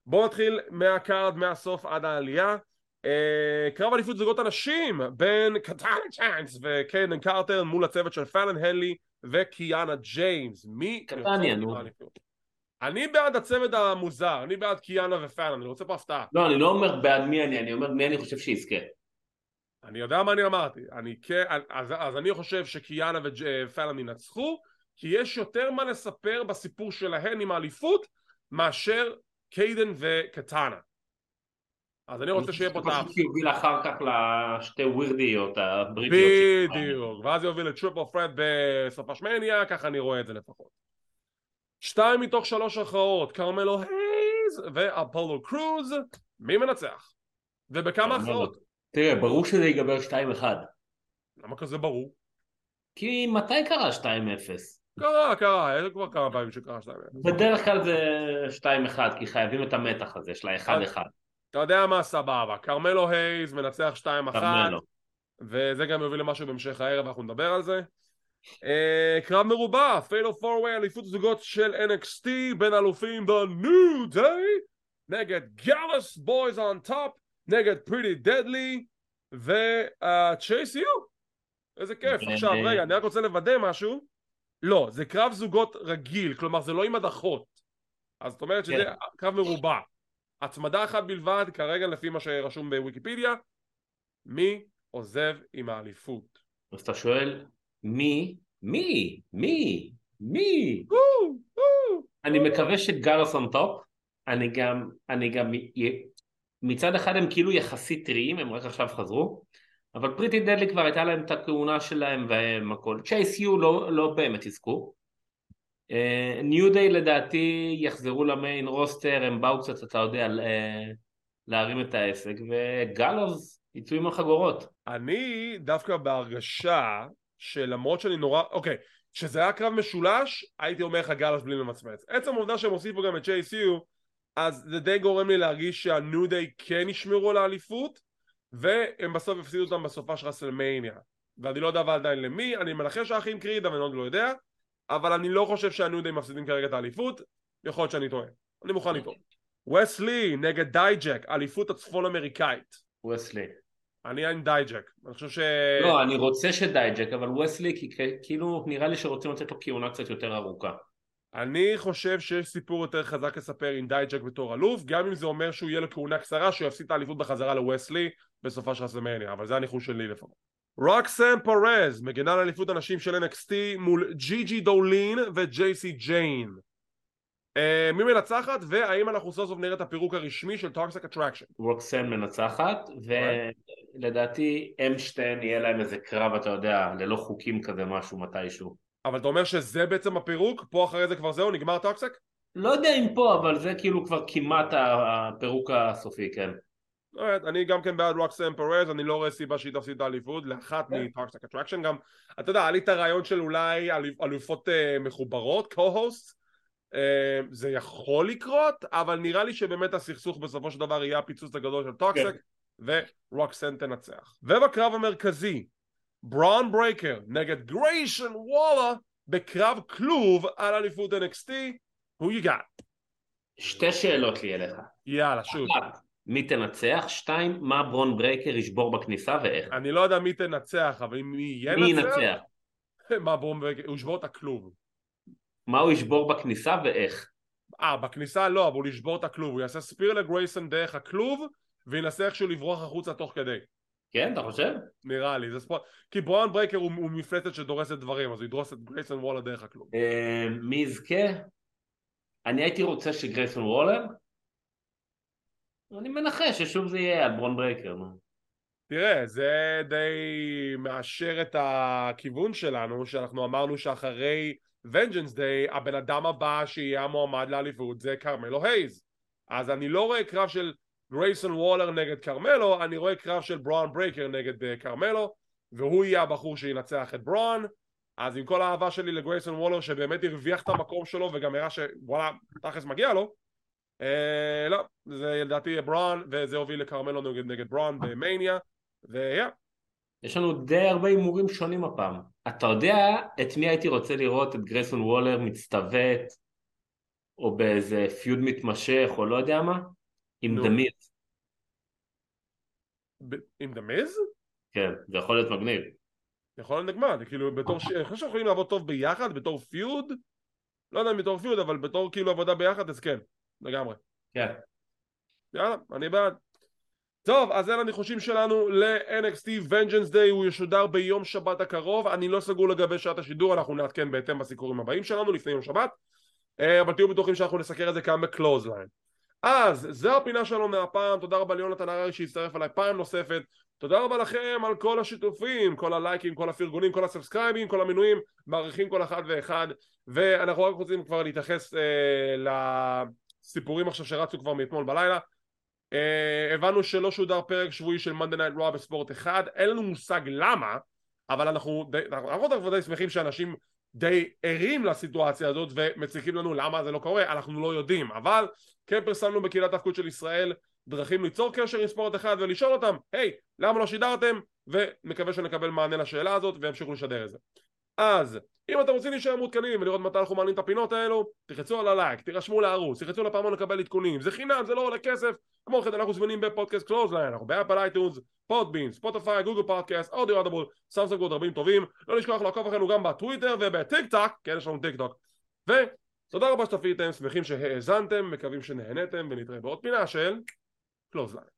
בואו נתחיל מה card מהסוף עד העלייה. אה, קרב אליפות זוגות הנשים בין קטאנה צ'אנס וקיידן קרטר מול הצוות של פאלון הנלי וקיאנה ג'יימס. מי
קטניה, נו.
אני בעד הצוות המוזר, אני בעד קיאנה ופאלן, אני רוצה פה הפתעה.
לא, אני לא אומר בעד מי אני, אני אומר מי אני חושב שיזכה.
אני יודע מה אני אמרתי, אני כן, אז, אז אני חושב שקיאנה ופאלן ינצחו, כי יש יותר מה לספר בסיפור שלהן עם האליפות מאשר קיידן וקטאנה. אז אני רוצה שיהיה פה את ה...
פשוט יוביל אחר כך לשתי ווירדיות הבריטיות.
בדיוק, ואז יוביל ל triple threat בסוף רסלמניה, ככה אני רואה את זה לפחות. שתיים מתוך שלוש הכרעות, קרמלו הייז ואפולו קרוז, מי מנצח? ובכמה. הכרעות?
תראה, ברור שזה ייגבר 2-1.
למה כזה ברור?
כי מתי קרה 2-0?
קרה, קרה, היה כבר כמה פעמים שקרה שתיים.
בדרך כלל זה 2-1, כי חייבים את המתח הזה של ה-1-1.
אתה יודע מה סבבה, קרמלו הייז מנצח 2-1
קרמלו.
וזה גם יוביל למשהו בהמשך הערב, אנחנו נדבר על זה. Uh, קרב מרובע, fatal four-way, אליפות זוגות של NXT בין אלופים ב-New Day נגד Gallus Boys on Top נגד Pretty Deadly ו Chase U איזה כיף. עכשיו רגע, אני רק רוצה לוודא משהו לא, זה קרב זוגות רגיל, כלומר זה לא עם הדחות, אז זאת אומרת שזה
כן.
קרב מרובע הצמדה אחת בלבד, כרגע לפי מה שרשום בוויקיפדיה מי עוזב עם האליפות?
אז אתה שואל, מי? מי? מי? מי? אני מקווה ש Gallus on top, אני גם, אני גם, מצד אחד הם כאילו יחסית טריים, הם רק עכשיו חזרו, אבל Pretty Deadly כבר הייתה להם את הכהונה שלהם והם הכל. צ'ייס יו לא, לא באמת יזכו. New Day לדעתי יחזרו ל main roster, הם באו קצת, אתה יודע, להרים את העסק, וגלוס יצאו עם החגורות.
אני דווקא בהרגשה שלמרות שאני נורא, אוקיי, כשזה היה קרב משולש, הייתי אומר לך גלס בלי ממצמץ. עצם העובדה שהם הוסיפו גם את יו, אז זה די גורם לי להרגיש שהניו דיי כן ישמרו על האליפות, והם בסוף הפסידו אותם בסופה של רסלמניה. ואני לא יודע אבל עדיין למי, אני מנחש האחים קריד, אבל אני עוד לא יודע, אבל אני לא חושב שהניו דיי מפסידים כרגע את האליפות, יכול להיות שאני טועה. אני מוכן איתו. ווס לי נגד דייג'ק, אליפות הצפון אמריקאית.
ווס לי.
אני עם דייג'ק. אני חושב ש...
לא, אני רוצה שדייג'ק, אבל ווס לי, כי כאילו נראה לי שרוצים לתת לו כהונה קצת יותר ארוכה.
אני חושב שיש סיפור יותר חזק לספר עם דייג'ק בתור אלוף, גם אם זה אומר שהוא יהיה לו כהונה קצרה, שהוא יפסיד את האליפות בחזרה לווס לי בסופה של רסלמניה, אבל זה הניחוש שלי לפחות. רוקסן פרז, מגנה על אליפות הנשים של NXT מול ג'י ג'י דולין וג'ייסי ג'יין. Uh, מי מנצחת, והאם אנחנו סוף סוף נראה את הפירוק הרשמי של Toxic Attraction?
רוקסן מנצחת, ולדעתי הם שתיהן יהיה להם איזה קרב, אתה יודע, ללא חוקים כזה משהו מתישהו.
אבל אתה אומר שזה בעצם הפירוק? פה אחרי זה כבר זהו, נגמר Toxic?
לא יודע אם פה, אבל זה כאילו כבר כמעט הפירוק הסופי, כן.
Alright, אני גם כן בעד רוקסן פרז, אני לא רואה סיבה שהיא תפסיד את האליפות לאחת
כן.
מ Toxic Attraction גם, אתה יודע, היה לי את הרעיון של אולי אלופ- אלופות אה, מחוברות, co-host, אה, זה יכול לקרות, אבל נראה לי שבאמת הסכסוך בסופו של דבר יהיה הפיצוץ הגדול של Toxic,
כן.
ורוקסן תנצח. ובקרב המרכזי, ברון ברייקר נגד גרייסון וולר בקרב כלוב על אליפות NXT, who you got?
שתי שאלות לי אליך.
יאללה, shoot.
אחת, מי תנצח? שתיים, מה ברון ברייקר ישבור בכניסה ואיך?
אני לא יודע מי תנצח, אבל אם מי ינצח...
מי ינצח?
מה ברון ברייקר? הוא ישבור את הכלוב.
מה הוא ישבור בכניסה ואיך?
אה, בכניסה לא, אבל הוא ישבור את הכלוב. הוא יעשה spear לגרייסון דרך הכלוב, וינסה איכשהו לברוח החוצה תוך כדי.
כן, אתה חושב?
נראה לי. זה ספורט... כי ברון ברייקר הוא, הוא מפלצת שדורסת דברים, אז הוא ידרוס את גרייסון וולר דרך הכלוב.
אה, מי יזכה? אני הייתי רוצה שגרייסון וולר? אני מנחש ששוב זה יהיה על ברון ברייקר.
תראה, זה די מאשר את הכיוון שלנו, שאנחנו אמרנו שאחרי Vengeance Day, הבן אדם הבא שיהיה המועמד לאליפות זה כרמלו הייז. אז אני לא רואה קרב של גרייסון וולר נגד כרמלו, אני רואה קרב של ברון ברייקר נגד uh, כרמלו, והוא יהיה הבחור שינצח את ברון, אז עם כל האהבה שלי לגרייסון וולר שבאמת הרוויח את המקום שלו וגם הראה שוואלה תכלס מגיע לו אה, לא, זה לדעתי ברון וזה הוביל לקרמלו נגד, נגד ברון במאניה ויא
יש לנו די הרבה הימורים שונים הפעם. אתה יודע את מי הייתי רוצה לראות את גרייסון וולר מצטוות או באיזה פיוד מתמשך או לא יודע מה? עם
נו.
דמיז.
ב- עם דמיז?
כן, זה יכול להיות מגניב.
יכול להיות נחמד, כאילו בתור. אני חושב שאנחנו יכולים לעבוד טוב ביחד בתור פיוד לא יודע אם בתור feud אבל בתור כאילו עבודה ביחד אז כן, לגמרי.
כן.
יאללה, אני בעד. טוב, אז אלה הניחושים שלנו ל-NXT Vengeance Day, הוא ישודר ביום שבת הקרוב, אני לא סגור לגבי שעת השידור, אנחנו נעדכן בהתאם בסיקורים הבאים שלנו לפני יום שבת, אה, אבל תהיו בטוחים שאנחנו נסקר את זה כאן ב Clothesline. אז, זו הפינה שלנו מהפעם, תודה רבה ליונתן הררי שהצטרף אליי פעם נוספת, תודה רבה לכם על כל השיתופים, כל הלייקים, כל הפרגונים, כל הסאבסקרייבים, כל המנויים, מעריכים כל אחד ואחד, ואנחנו רק רוצים כבר להתייחס אה, לסיפורים עכשיו שרצו כבר מאתמול בלילה. Uh, הבנו שלא שודר פרק שבועי של Monday Night Raw בספורט אחד, אין לנו מושג למה, אבל אנחנו די, אנחנו אנחנו די שמחים שאנשים די ערים לסיטואציה הזאת ומציקים לנו למה זה לא קורה, אנחנו לא יודעים, אבל כן פרסמנו בקהילת ההפקות של ישראל דרכים ליצור קשר עם ספורט אחד ולשאול אותם, היי, hey, למה לא שידרתם? ומקווה שנקבל מענה לשאלה הזאת וימשיכו לשדר את זה. אז אם אתם רוצים להישאר מעודכנים ולראות מתי אנחנו מעלים את הפינות האלו תלחצו על הלייק, תירשמו לערוץ, תלחצו לפעמון לקבל עדכונים. זה חינם, זה לא עולה כסף. כמו כן אנחנו זמינים בפודקאסט Clothesline אנחנו ב Apple iTunes, Podbean, Spotify, Google Podcast, Audible, Samsung ועוד רבים טובים. לא לשכוח לעקוב אחרינו גם בטוויטר ובטיק טוק כן יש לנו טיק טוק ותודה רבה שצפיתם, שמחים שהאזנתם, מקווים שנהנתם ונתראה בעוד פינה של קלוזליין